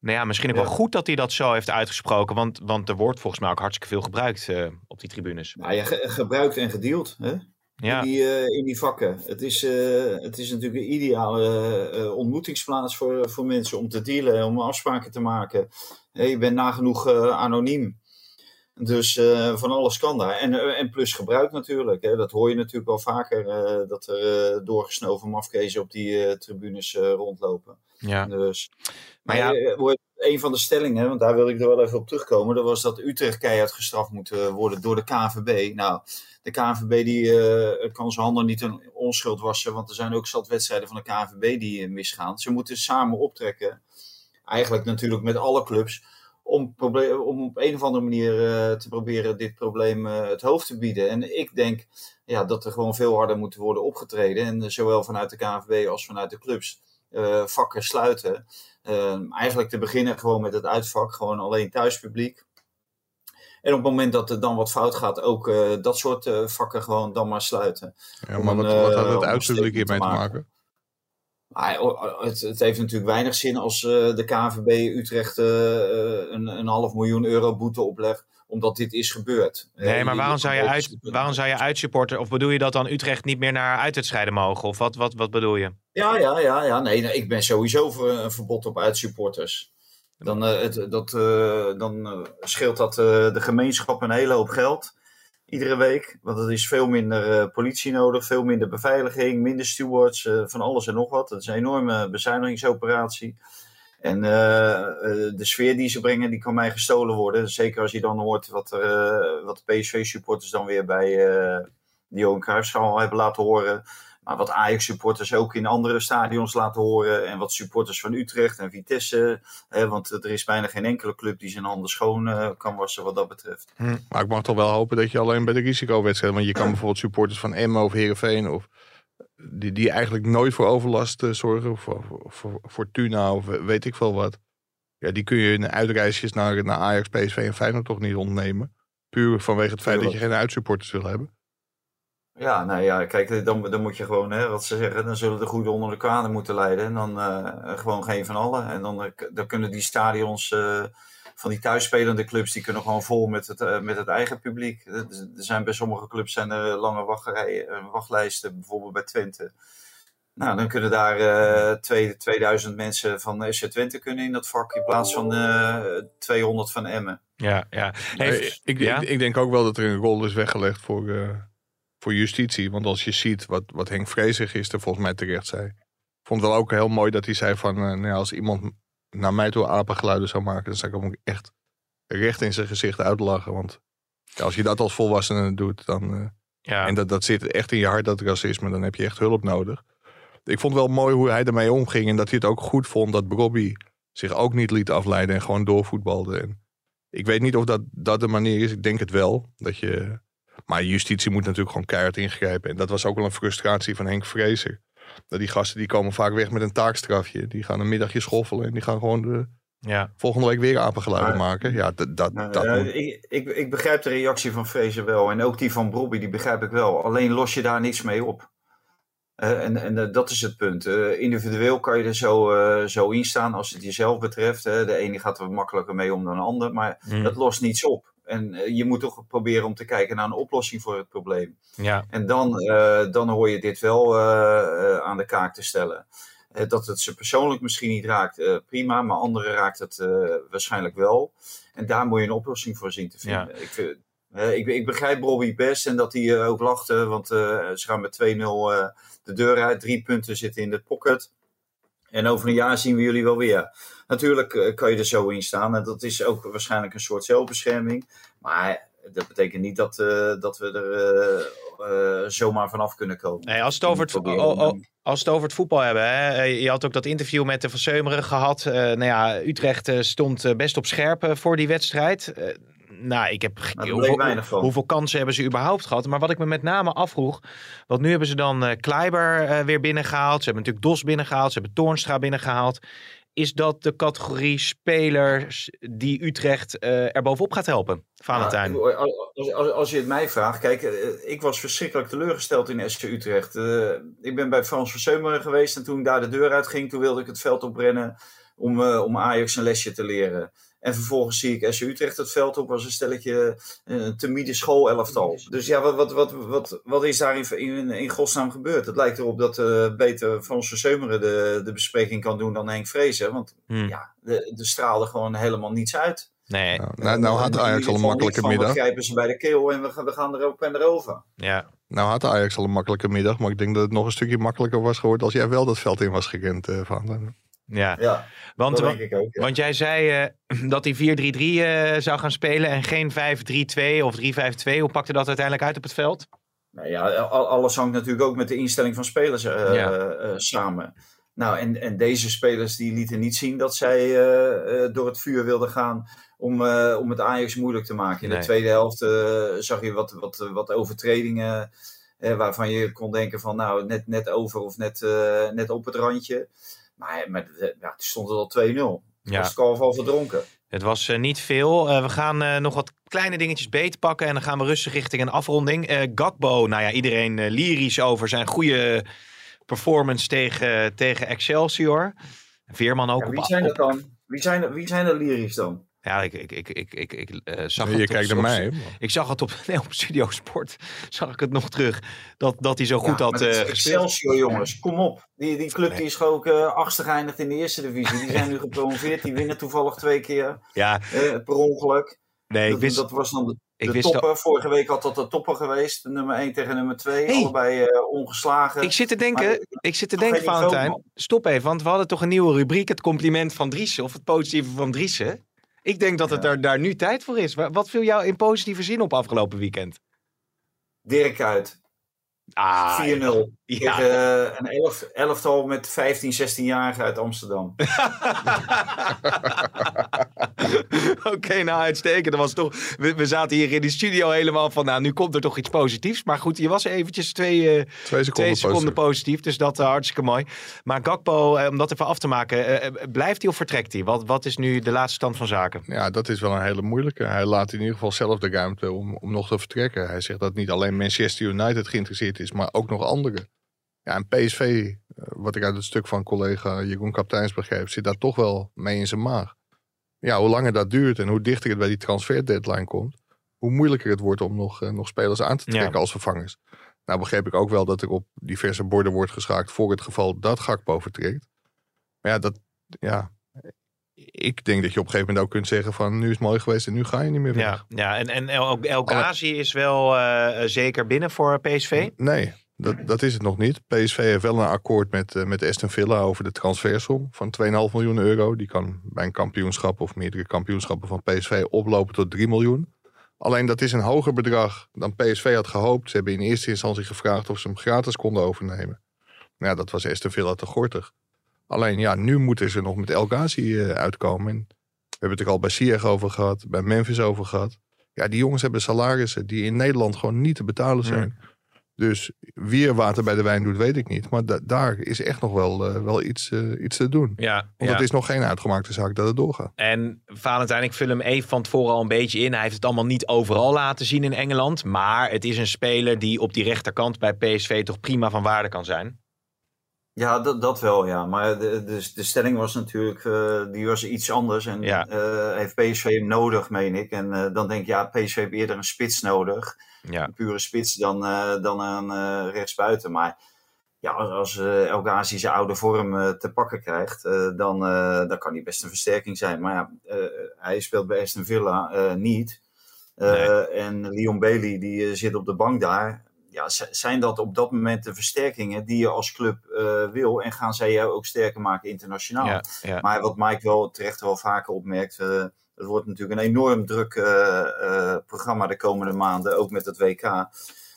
nou ja, misschien ook
Ja.
wel goed dat hij dat zo heeft uitgesproken. Want, want er wordt volgens mij ook hartstikke veel gebruikt eh, op die tribunes.
Nou, ja, ge- gebruikt en gedeeld hè?
Ja,
in, die, eh, in die vakken. Het is, eh, het is natuurlijk een ideale eh, ontmoetingsplaats voor, voor mensen om te dealen, om afspraken te maken. Je bent nagenoeg eh, anoniem. Dus eh, van alles kan daar. En, eh, en plus gebruik natuurlijk. Hè. Dat hoor je natuurlijk wel vaker. eh, dat er uh, doorgesnoven mafkezen op die tribunes rondlopen.
ja.
Dus,
Maar
maar
ja-
een van de stellingen, want daar wil ik er wel even op terugkomen, dat was dat Utrecht keihard gestraft moet worden door de KNVB. Nou, de KNVB die, kan zijn handen niet een onschuld wassen, want er zijn ook zat wedstrijden van de KNVB die misgaan. Ze moeten samen optrekken, eigenlijk natuurlijk met alle clubs, om, om op een of andere manier eh, te proberen dit probleem eh, het hoofd te bieden. En ik denk ja, dat er gewoon veel harder moet worden opgetreden, en eh, zowel vanuit de KNVB als vanuit de clubs. vakken sluiten. Eigenlijk te beginnen gewoon met het uitvak, gewoon alleen thuispubliek. En op het moment dat er dan wat fout gaat, ook dat soort vakken gewoon dan maar sluiten.
Ja, maar wat, wat had het uitpubliek hiermee te maken?
Ah, het, het, heeft natuurlijk weinig zin als uh, de KNVB Utrecht uh, een, een, half miljoen euro boete oplegt, omdat dit is gebeurd.
Nee, maar waarom zou je, uit, waarom zou je uitsupporter, of bedoel je dat dan Utrecht niet meer naar uitwedstrijden mogen? Of wat, wat, wat bedoel je?
Ja, ja, ja, ja. Nee, nee, ik ben sowieso voor een verbod op uitsupporters. Dan, uh, het, dat, dan scheelt dat de gemeenschap een hele hoop geld iedere week. Want er is veel minder uh, politie nodig, veel minder beveiliging, minder stewards, uh, van alles en nog wat. Dat is een enorme bezuinigingsoperatie. En uh, de sfeer die ze brengen, die kan mij gestolen worden. Zeker als je dan hoort wat, wat de PSV-supporters dan weer bij uh, de Johan hebben laten horen. Maar wat Ajax-supporters ook in andere stadions laten horen. En wat supporters van Utrecht en Vitesse. Hè, want er is bijna geen enkele club die zijn handen schoon kan wassen wat dat betreft.
Hm. Maar ik mag toch wel hopen dat je alleen bij de risicowedstrijden... Want je kan bijvoorbeeld supporters van Emmen of Heerenveen... of die, die eigenlijk nooit voor overlast zorgen. Of voor, voor Fortuna of weet ik veel wat. Ja, die kun je in uitreisjes naar, naar Ajax, PSV en Feyenoord toch niet ontnemen. Puur vanwege het feit dat je geen uitsupporters wil hebben.
Ja, nou ja, kijk, dan, dan moet je gewoon, hè, wat ze zeggen, dan zullen de goede onder de kwade moeten leiden. En dan uh, gewoon geen van allen. En dan, uh, dan kunnen die stadions uh, van die thuisspelende clubs, die kunnen gewoon vol met het, met het eigen publiek. Er zijn bij sommige clubs zijn er lange wachtrijen, wachtlijsten, bijvoorbeeld bij Twente. Nou, dan kunnen daar uh, 2000 mensen van FC Twente kunnen in dat vak in plaats van uh, 200 van Emmen.
Ja, ja.
Hey, ik, ja? Ik, ik, denk ook wel dat er een rol is weggelegd voor, uh, voor justitie. Want als je ziet wat, wat Henk Vrezen gisteren volgens mij terecht zei. Ik vond het wel ook heel mooi dat hij zei van, uh, nou ja, als iemand naar mij toe apengeluiden zou maken, dan zou ik hem echt recht in zijn gezicht uitlachen. Want ja, als je dat als volwassene doet, dan... ja. En dat, dat zit echt in je hart, dat racisme, dan heb je echt hulp nodig ik vond wel mooi hoe hij ermee omging. En dat hij het ook goed vond dat Bobby zich ook niet liet afleiden en gewoon doorvoetbalde. En ik weet niet of dat, dat de manier is. Ik denk het wel. Dat je, maar justitie moet natuurlijk gewoon keihard ingrijpen. En dat was ook wel een frustratie van Henk Vrezer. Dat die gasten die komen vaak weg met een taakstrafje. Die gaan een middagje schoffelen en die gaan gewoon de, ja. volgende week weer apengeluiden maken. Ja, dat, dat,
nou,
dat
uh, ik, ik, ik begrijp de reactie van Vrezer wel. En ook die van Bobby, die begrijp ik wel. Alleen los je daar niks mee op. Uh, en en uh, dat is het punt. Uh, individueel kan je er zo, zo in staan als het jezelf betreft. de ene gaat er makkelijker mee om dan de ander, maar mm. dat lost niets op. En je moet toch proberen om te kijken naar een oplossing voor het probleem.
Ja.
En dan, dan hoor je dit wel aan de kaak te stellen. dat het ze persoonlijk misschien niet raakt, prima, maar anderen raakt het waarschijnlijk wel. En daar moet je een oplossing voor zien te vinden. Ja. Ik, vind, ik, ik, begrijp Robbie best en dat hij ook lachte, want ze gaan met 2-0 de deur uit. Drie punten zitten in de pocket. En over een jaar zien we jullie wel weer. Natuurlijk uh, kan je er zo in staan. En dat is ook waarschijnlijk een soort zelfbescherming. Maar dat betekent niet dat, uh, dat we er uh, zomaar vanaf kunnen komen.
Nee, als, het over het, oh, oh, als het over het voetbal hebben. Hè? Je had ook dat interview met de Van Seumeren gehad. nou ja, Utrecht stond best op scherp voor die wedstrijd nou, ik heb
nou, hoeveel,
hoeveel, kansen hebben ze überhaupt gehad? Maar wat ik me met name afvroeg, want nu hebben ze dan uh, Kleiber uh, weer binnengehaald. Ze hebben natuurlijk Dos binnengehaald, ze hebben Toornstra binnengehaald. Is dat de categorie spelers die Utrecht uh, er bovenop gaat helpen, Valentijn?
Ja, als, als, als, je het mij vraagt, kijk, ik was verschrikkelijk teleurgesteld in SC Utrecht. ik ben bij Frans Verseumeren geweest en toen ik daar de deur uit ging, toen wilde ik het veld oprennen om, om Ajax een lesje te leren. En vervolgens zie ik SC Utrecht het veld op als een stelletje uh, timide schoolelftal. Dus ja, wat, wat, wat, wat, wat is daar in, in, in godsnaam gebeurd? Het lijkt erop dat uh, beter Frans Verseumeren de, de bespreking kan doen dan Henk Vrezen. Want hmm. ja, de, de straalde gewoon helemaal niets uit.
Nee.
Nou, nou, nou had Ajax al een makkelijke middag.
We grijpen ze bij de keel en we, gaan, we gaan er ook en erover.
Ja.
Nou had Ajax al een makkelijke middag, maar ik denk dat het nog een stukje makkelijker was geworden als jij wel dat veld in was gekend, uh, van.
Ja,
ja
want,
dat denk ik ook, ja.
want jij zei uh, dat hij 4-3-3 uh, zou gaan spelen en geen 5-3-2 of 3-5-2. Hoe pakte dat uiteindelijk uit op het veld?
Nou ja, alles hangt natuurlijk ook met de instelling van spelers uh, ja. samen. Nou, en, en deze spelers die lieten niet zien dat zij door het vuur wilden gaan om, om het Ajax moeilijk te maken. In nee. de tweede helft zag je wat, wat, wat overtredingen waarvan je kon denken van nou net, net over of net, net op het randje. Maar, maar ja, toen stond het al 2-0. Ja. Was het al verdronken.
Het was uh, niet veel. Uh, we gaan uh, nog wat kleine dingetjes beet pakken. En dan gaan we rustig richting een afronding. Gakbo, nou ja, iedereen lyrisch over zijn goede performance tegen, tegen Excelsior. Veerman ook.
Ja, wie zijn dat dan? Wie zijn, wie zijn er lyrisch dan?
Ja, ik, ik, ik, ik, ik, ik uh, zag
je
het
kijkt naar mij.
Ik zag het op, nee, op Studio Sport. Zag ik het nog terug. Dat, dat hij zo goed
ja,
had uh, gespeeld.
Excelsior, jongens. Kom op. Die, die club die is gewoon ook uh, achtste geëindigd in de eerste divisie. Die zijn nu gepromoveerd. Die winnen toevallig twee keer.
Ja.
per ongeluk.
Nee,
dat,
ik wist...
dat was dan de
Ik
de
wist
toppen, vorige week had dat de toppen geweest. Nummer 1 tegen nummer 2.
Hey.
Allebei eh, ongeslagen.
Ik zit te denken,
Maar-
ik zit te denken, Valentijn. Stop even, want we hadden toch een nieuwe rubriek, het compliment van Driessen of het positieve van Driessen. Ik denk dat het daar, daar nu tijd voor is. Wa- Wat viel jou in positieve zin op afgelopen weekend?
Dirk uit.
Ah,
4-0.
Ja.
Tegen eh, een elf, elftal met 15, 16-jarigen uit Amsterdam.
Oké, nou uitstekend. Dat was toch, we, we zaten hier in die studio helemaal van, nou nu komt er toch iets positiefs. Maar goed, je was eventjes twee, eh,
Twee seconden,
twee seconden
positief.
positief, dus dat uh, hartstikke mooi. Maar Gakpo, eh, om dat even af te maken, eh, eh, blijft hij of vertrekt hij? Wat, wat is nu de laatste stand van zaken?
Ja, dat is wel een hele moeilijke. Hij laat in ieder geval zelf de ruimte om, om nog te vertrekken. Hij zegt dat niet alleen Manchester United geïnteresseerd is, maar ook nog anderen. Ja, en PSV, eh, wat ik uit het stuk van collega Jeroen Kapteins begreep, zit daar toch wel mee in zijn maag. Ja, hoe langer dat duurt en hoe dichter het bij die transfer deadline komt, hoe moeilijker het wordt om nog, eh, nog spelers aan te
Ja.
trekken als vervangers. Nou begreep ik ook wel dat er op diverse borden wordt geschaakt voor het geval dat Gakpo vertrekt. Maar ja, dat, ja, ik denk dat je op een gegeven moment ook kunt zeggen van nu is het mooi geweest en nu ga je niet meer weg.
Ja, ja en, en El, El Ghazi is wel eh, zeker binnen voor PSV.
Nee, dat, dat is het nog niet. PSV heeft wel een akkoord met, eh, met Aston Villa over de transfersom van 2,5 miljoen euro. Die kan bij een kampioenschap of meerdere kampioenschappen van PSV oplopen tot 3 miljoen. Alleen dat is een hoger bedrag dan PSV had gehoopt. Ze hebben in eerste instantie gevraagd of ze hem gratis konden overnemen. Nou ja, dat was Aston Villa te gortig. Alleen ja, nu moeten ze nog met El Ghazi eh, uitkomen. En we hebben het er al bij Ziyech over gehad, bij Memphis over gehad. Ja, die jongens hebben salarissen die in Nederland gewoon niet te betalen zijn. Dus wie er water bij de wijn doet, weet ik niet. Maar da- daar is echt nog wel, eh, wel iets, eh, iets te doen.
Ja,
Want
ja.
het is nog geen uitgemaakte zaak dat het doorgaat.
En Valentijn, ik vul hem even van tevoren al een beetje in. Hij heeft het allemaal niet overal laten zien in Engeland. Maar het is een speler die op die rechterkant bij PSV toch prima van waarde kan zijn.
Ja, dat, dat wel, ja. Maar de, de, de stelling was natuurlijk, eh, die was iets anders. En
Ja.
eh, heeft PSV hem nodig, meen ik. En eh, dan denk ik, ja, PSV heeft eerder een spits nodig.
Ja.
Een pure spits dan, eh, dan een eh, rechtsbuiten. Maar ja, als, als eh, El Ghazi zijn oude vorm te pakken krijgt, dan, dan kan hij best een versterking zijn. Maar ja, hij speelt bij Aston Villa niet. En Leon Bailey, die zit op de bank daar. Ja, zijn dat op dat moment de versterkingen die je als club wil? En gaan zij jou ook sterker maken internationaal?
Ja, ja.
Maar wat Mike wel terecht wel vaker opmerkt, het wordt natuurlijk een enorm druk eh, eh, programma de komende maanden, ook met het WK.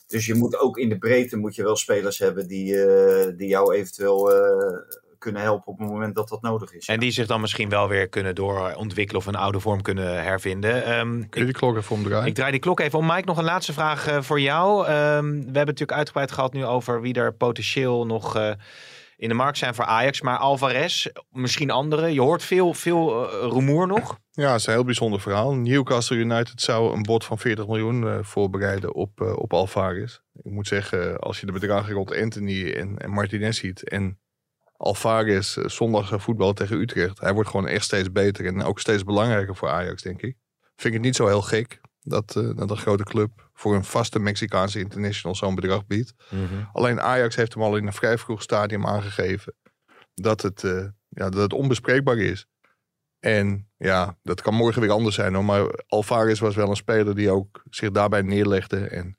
Dus je moet ook in de breedte moet je wel spelers hebben die, eh, die jou eventueel eh, kunnen helpen op het moment dat dat nodig is.
En die zich dan misschien wel weer kunnen doorontwikkelen of een oude vorm kunnen hervinden. Ehm,
Kun je
ik,
die klok even omdraaien?
ik draai die klok even om. Mike, nog een laatste vraag eh, voor jou. Ehm, we hebben het natuurlijk uitgebreid gehad nu over wie er potentieel nog eh, in de markt zijn voor Ajax. Maar Alvarez, misschien anderen. Je hoort veel, veel eh, rumoer nog.
Ja, het is een heel bijzonder verhaal. Newcastle United zou een bod van 40 miljoen eh, voorbereiden op, eh, op Alvarez. Ik moet zeggen, als je de bedragen rond Anthony en, en Martinez ziet... en Alvarez zondag voetbal tegen Utrecht... hij wordt gewoon echt steeds beter en ook steeds belangrijker voor Ajax, denk ik. Vind ik het niet zo heel gek dat, eh, dat een grote club... voor een vaste Mexicaanse international zo'n bedrag biedt. Alleen Ajax heeft hem al in een vrij vroeg stadium aangegeven dat het, eh, ja, dat het onbespreekbaar is. En ja, dat kan morgen weer anders zijn hoor. Maar Alvarez was wel een speler die ook zich daarbij neerlegde. En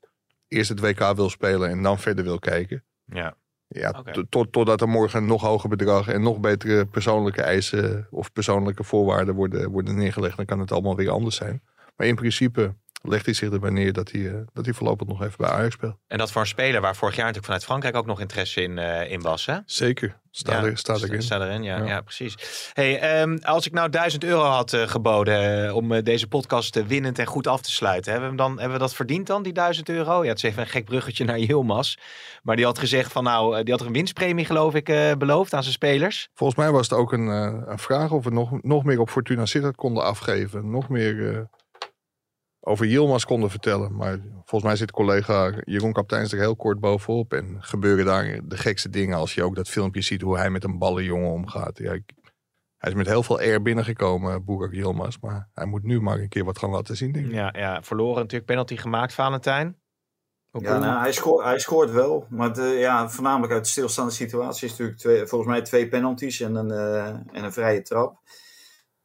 eerst het WK wil spelen en dan verder wil kijken.
Ja.
Ja, tot, totdat er morgen een nog hoger bedrag en nog betere persoonlijke eisen of persoonlijke voorwaarden worden, worden neergelegd. Dan kan het allemaal weer anders zijn. Maar in principe legt hij zich erbij neer dat hij, eh, dat hij voorlopig nog even bij Ajax speelt.
En dat voor een speler waar vorig jaar natuurlijk vanuit Frankrijk ook nog interesse in, eh, in was. Hè?
Zeker, staat,
Ja,
er, staat erin.
Staat erin, ja, ja.
Ja.
precies. Hey, ehm, als ik nou 1000 euro had eh, geboden om deze podcast winnend en goed af te sluiten, hebben we, hem dan, hebben we dat verdiend dan, die 1000 euro? Ja, het is even een gek bruggetje naar Yilmaz. Maar die had gezegd van nou, die had er een winstpremie geloof ik beloofd aan zijn spelers.
Volgens mij was het ook een, een vraag of we nog, nog meer op Fortuna Sittard konden afgeven. Nog meer over Yilmaz konden vertellen. Maar volgens mij zit collega Jeroen Kapteins er heel kort bovenop. En gebeuren daar de gekste dingen als je ook dat filmpje ziet hoe hij met een ballenjongen omgaat. Ja, ik- hij is met heel veel air binnengekomen, Boerak Yilmaz. Maar hij moet nu maar een keer wat gaan laten zien, denk ik.
Ja, ja, verloren natuurlijk penalty gemaakt, Valentijn.
Ja, nou, hij, scoort, hij scoort wel. Maar de, ja, voornamelijk uit de stilstaande situatie is natuurlijk twee, volgens mij twee penalties en een, eh, en een vrije trap.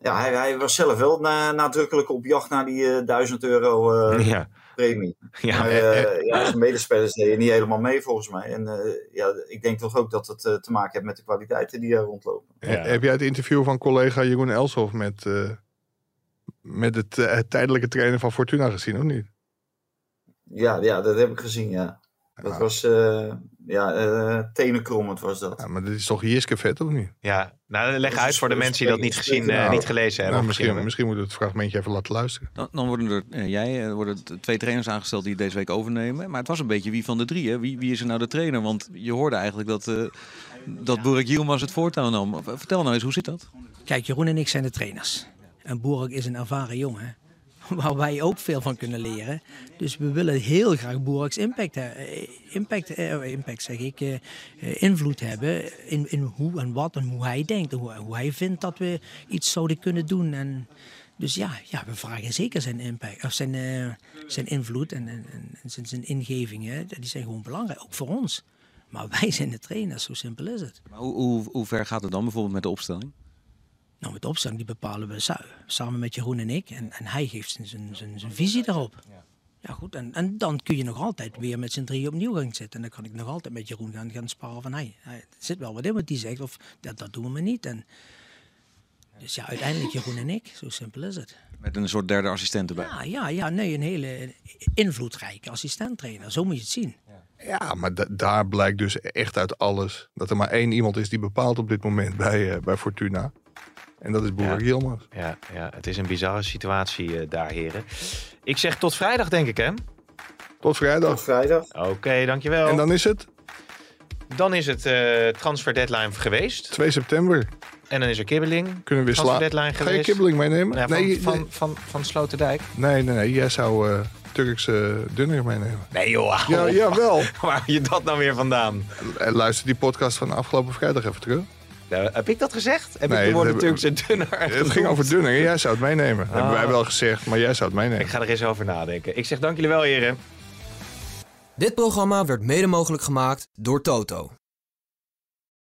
Ja, hij, hij was zelf wel na, nadrukkelijk op jacht naar die eh 1000 euro eh,
Ja,
premie.
ja.
Maar eh, ja, zijn medespelers deden niet helemaal mee volgens mij. En eh, ja, ik denk toch ook dat het eh, te maken heeft met de kwaliteiten die er rondlopen.
Ja.
Eh, Heb jij het interview van collega Jeroen Elshoff met, eh, met het eh, tijdelijke trainer van Fortuna gezien, of niet?
Ja, ja dat heb ik gezien, ja. Dat was, eh ja, eh tenenkrommend was dat.
Ja, maar dit is toch Jiske vet, of niet?
ja. Nou, leg uit voor de mensen die dat niet gezien, eh,
Nou,
niet gelezen hebben.
Nou, misschien, misschien moeten we het fragmentje even laten luisteren.
Dan, dan worden er, jij, worden twee trainers aangesteld die het deze week overnemen. Maar het was een beetje wie van de drie. Hè? Wie, wie is er nou de trainer? Want je hoorde eigenlijk dat, eh dat Burik Yilmaz het voortouw nam. Vertel nou eens, hoe zit dat?
Kijk, Jeroen en ik zijn de trainers. En Boerik is een ervaren jongen. Waar wij ook veel van kunnen leren. Dus we willen heel graag Boerik's impact, eh, impact, eh, impact zeg ik, eh, invloed hebben. In, in hoe en wat en hoe hij denkt. Hoe, hoe hij vindt dat we iets zouden kunnen doen. En dus ja, ja, we vragen zeker zijn impact. Of zijn, zijn invloed en, en, en zijn, zijn ingevingen. Die zijn gewoon belangrijk. Ook voor ons. Maar wij zijn de trainers, zo simpel is het.
Maar hoe, hoe, hoe ver gaat het dan bijvoorbeeld met de opstelling?
Nou, met opstelling die bepalen we sa- samen met Jeroen en ik. En, en hij geeft zijn, zijn, zijn, zijn visie daarop. Ja, goed. En, en dan kun je nog altijd weer met z'n drie opnieuw gaan zitten. En dan kan ik nog altijd met Jeroen gaan, gaan sparen van... Hey, er zit wel wat in wat die zegt. Of dat, dat doen we maar niet. En, dus ja, uiteindelijk Jeroen en ik. Zo simpel is het.
Met een soort derde assistent erbij.
Ja, ja, ja. Nee, een hele invloedrijke assistenttrainer. Zo moet je het zien.
Ja, maar da- daar blijkt dus echt uit alles dat er maar één iemand is die bepaalt op dit moment bij, eh, bij Fortuna. En dat is Boerik
Ja. Ja, ja, het is een bizarre situatie eh, daar, heren. Ik zeg tot vrijdag, denk ik, hè?
Tot
Tot
vrijdag.
vrijdag.
Oké, dankjewel.
En dan is het
Dan is het eh, transfer deadline geweest.
2 september.
En dan is er kibbeling.
Kunnen we slaan.
deadline
Ga je
geweest.
kibbeling meenemen?
Ja, van,
nee,
van,
nee,
van, van Sloterdijk.
nee, nee, nee. Jij zou eh, Turkse dunner meenemen.
Nee joh,
Ja, jawel.
waar je dat nou weer vandaan?
Luister die podcast van afgelopen vrijdag even terug.
Nou, heb ik dat gezegd? Heb
Nee,
ik de woorden Turkse dunner
Het
genoemd?
ging over dunner. Jij zou het meenemen. Dat hebben wij wel gezegd, maar jij zou het meenemen.
Ik ga er eens over nadenken. Ik zeg dank jullie wel, heren.
Dit programma werd mede mogelijk gemaakt door Toto.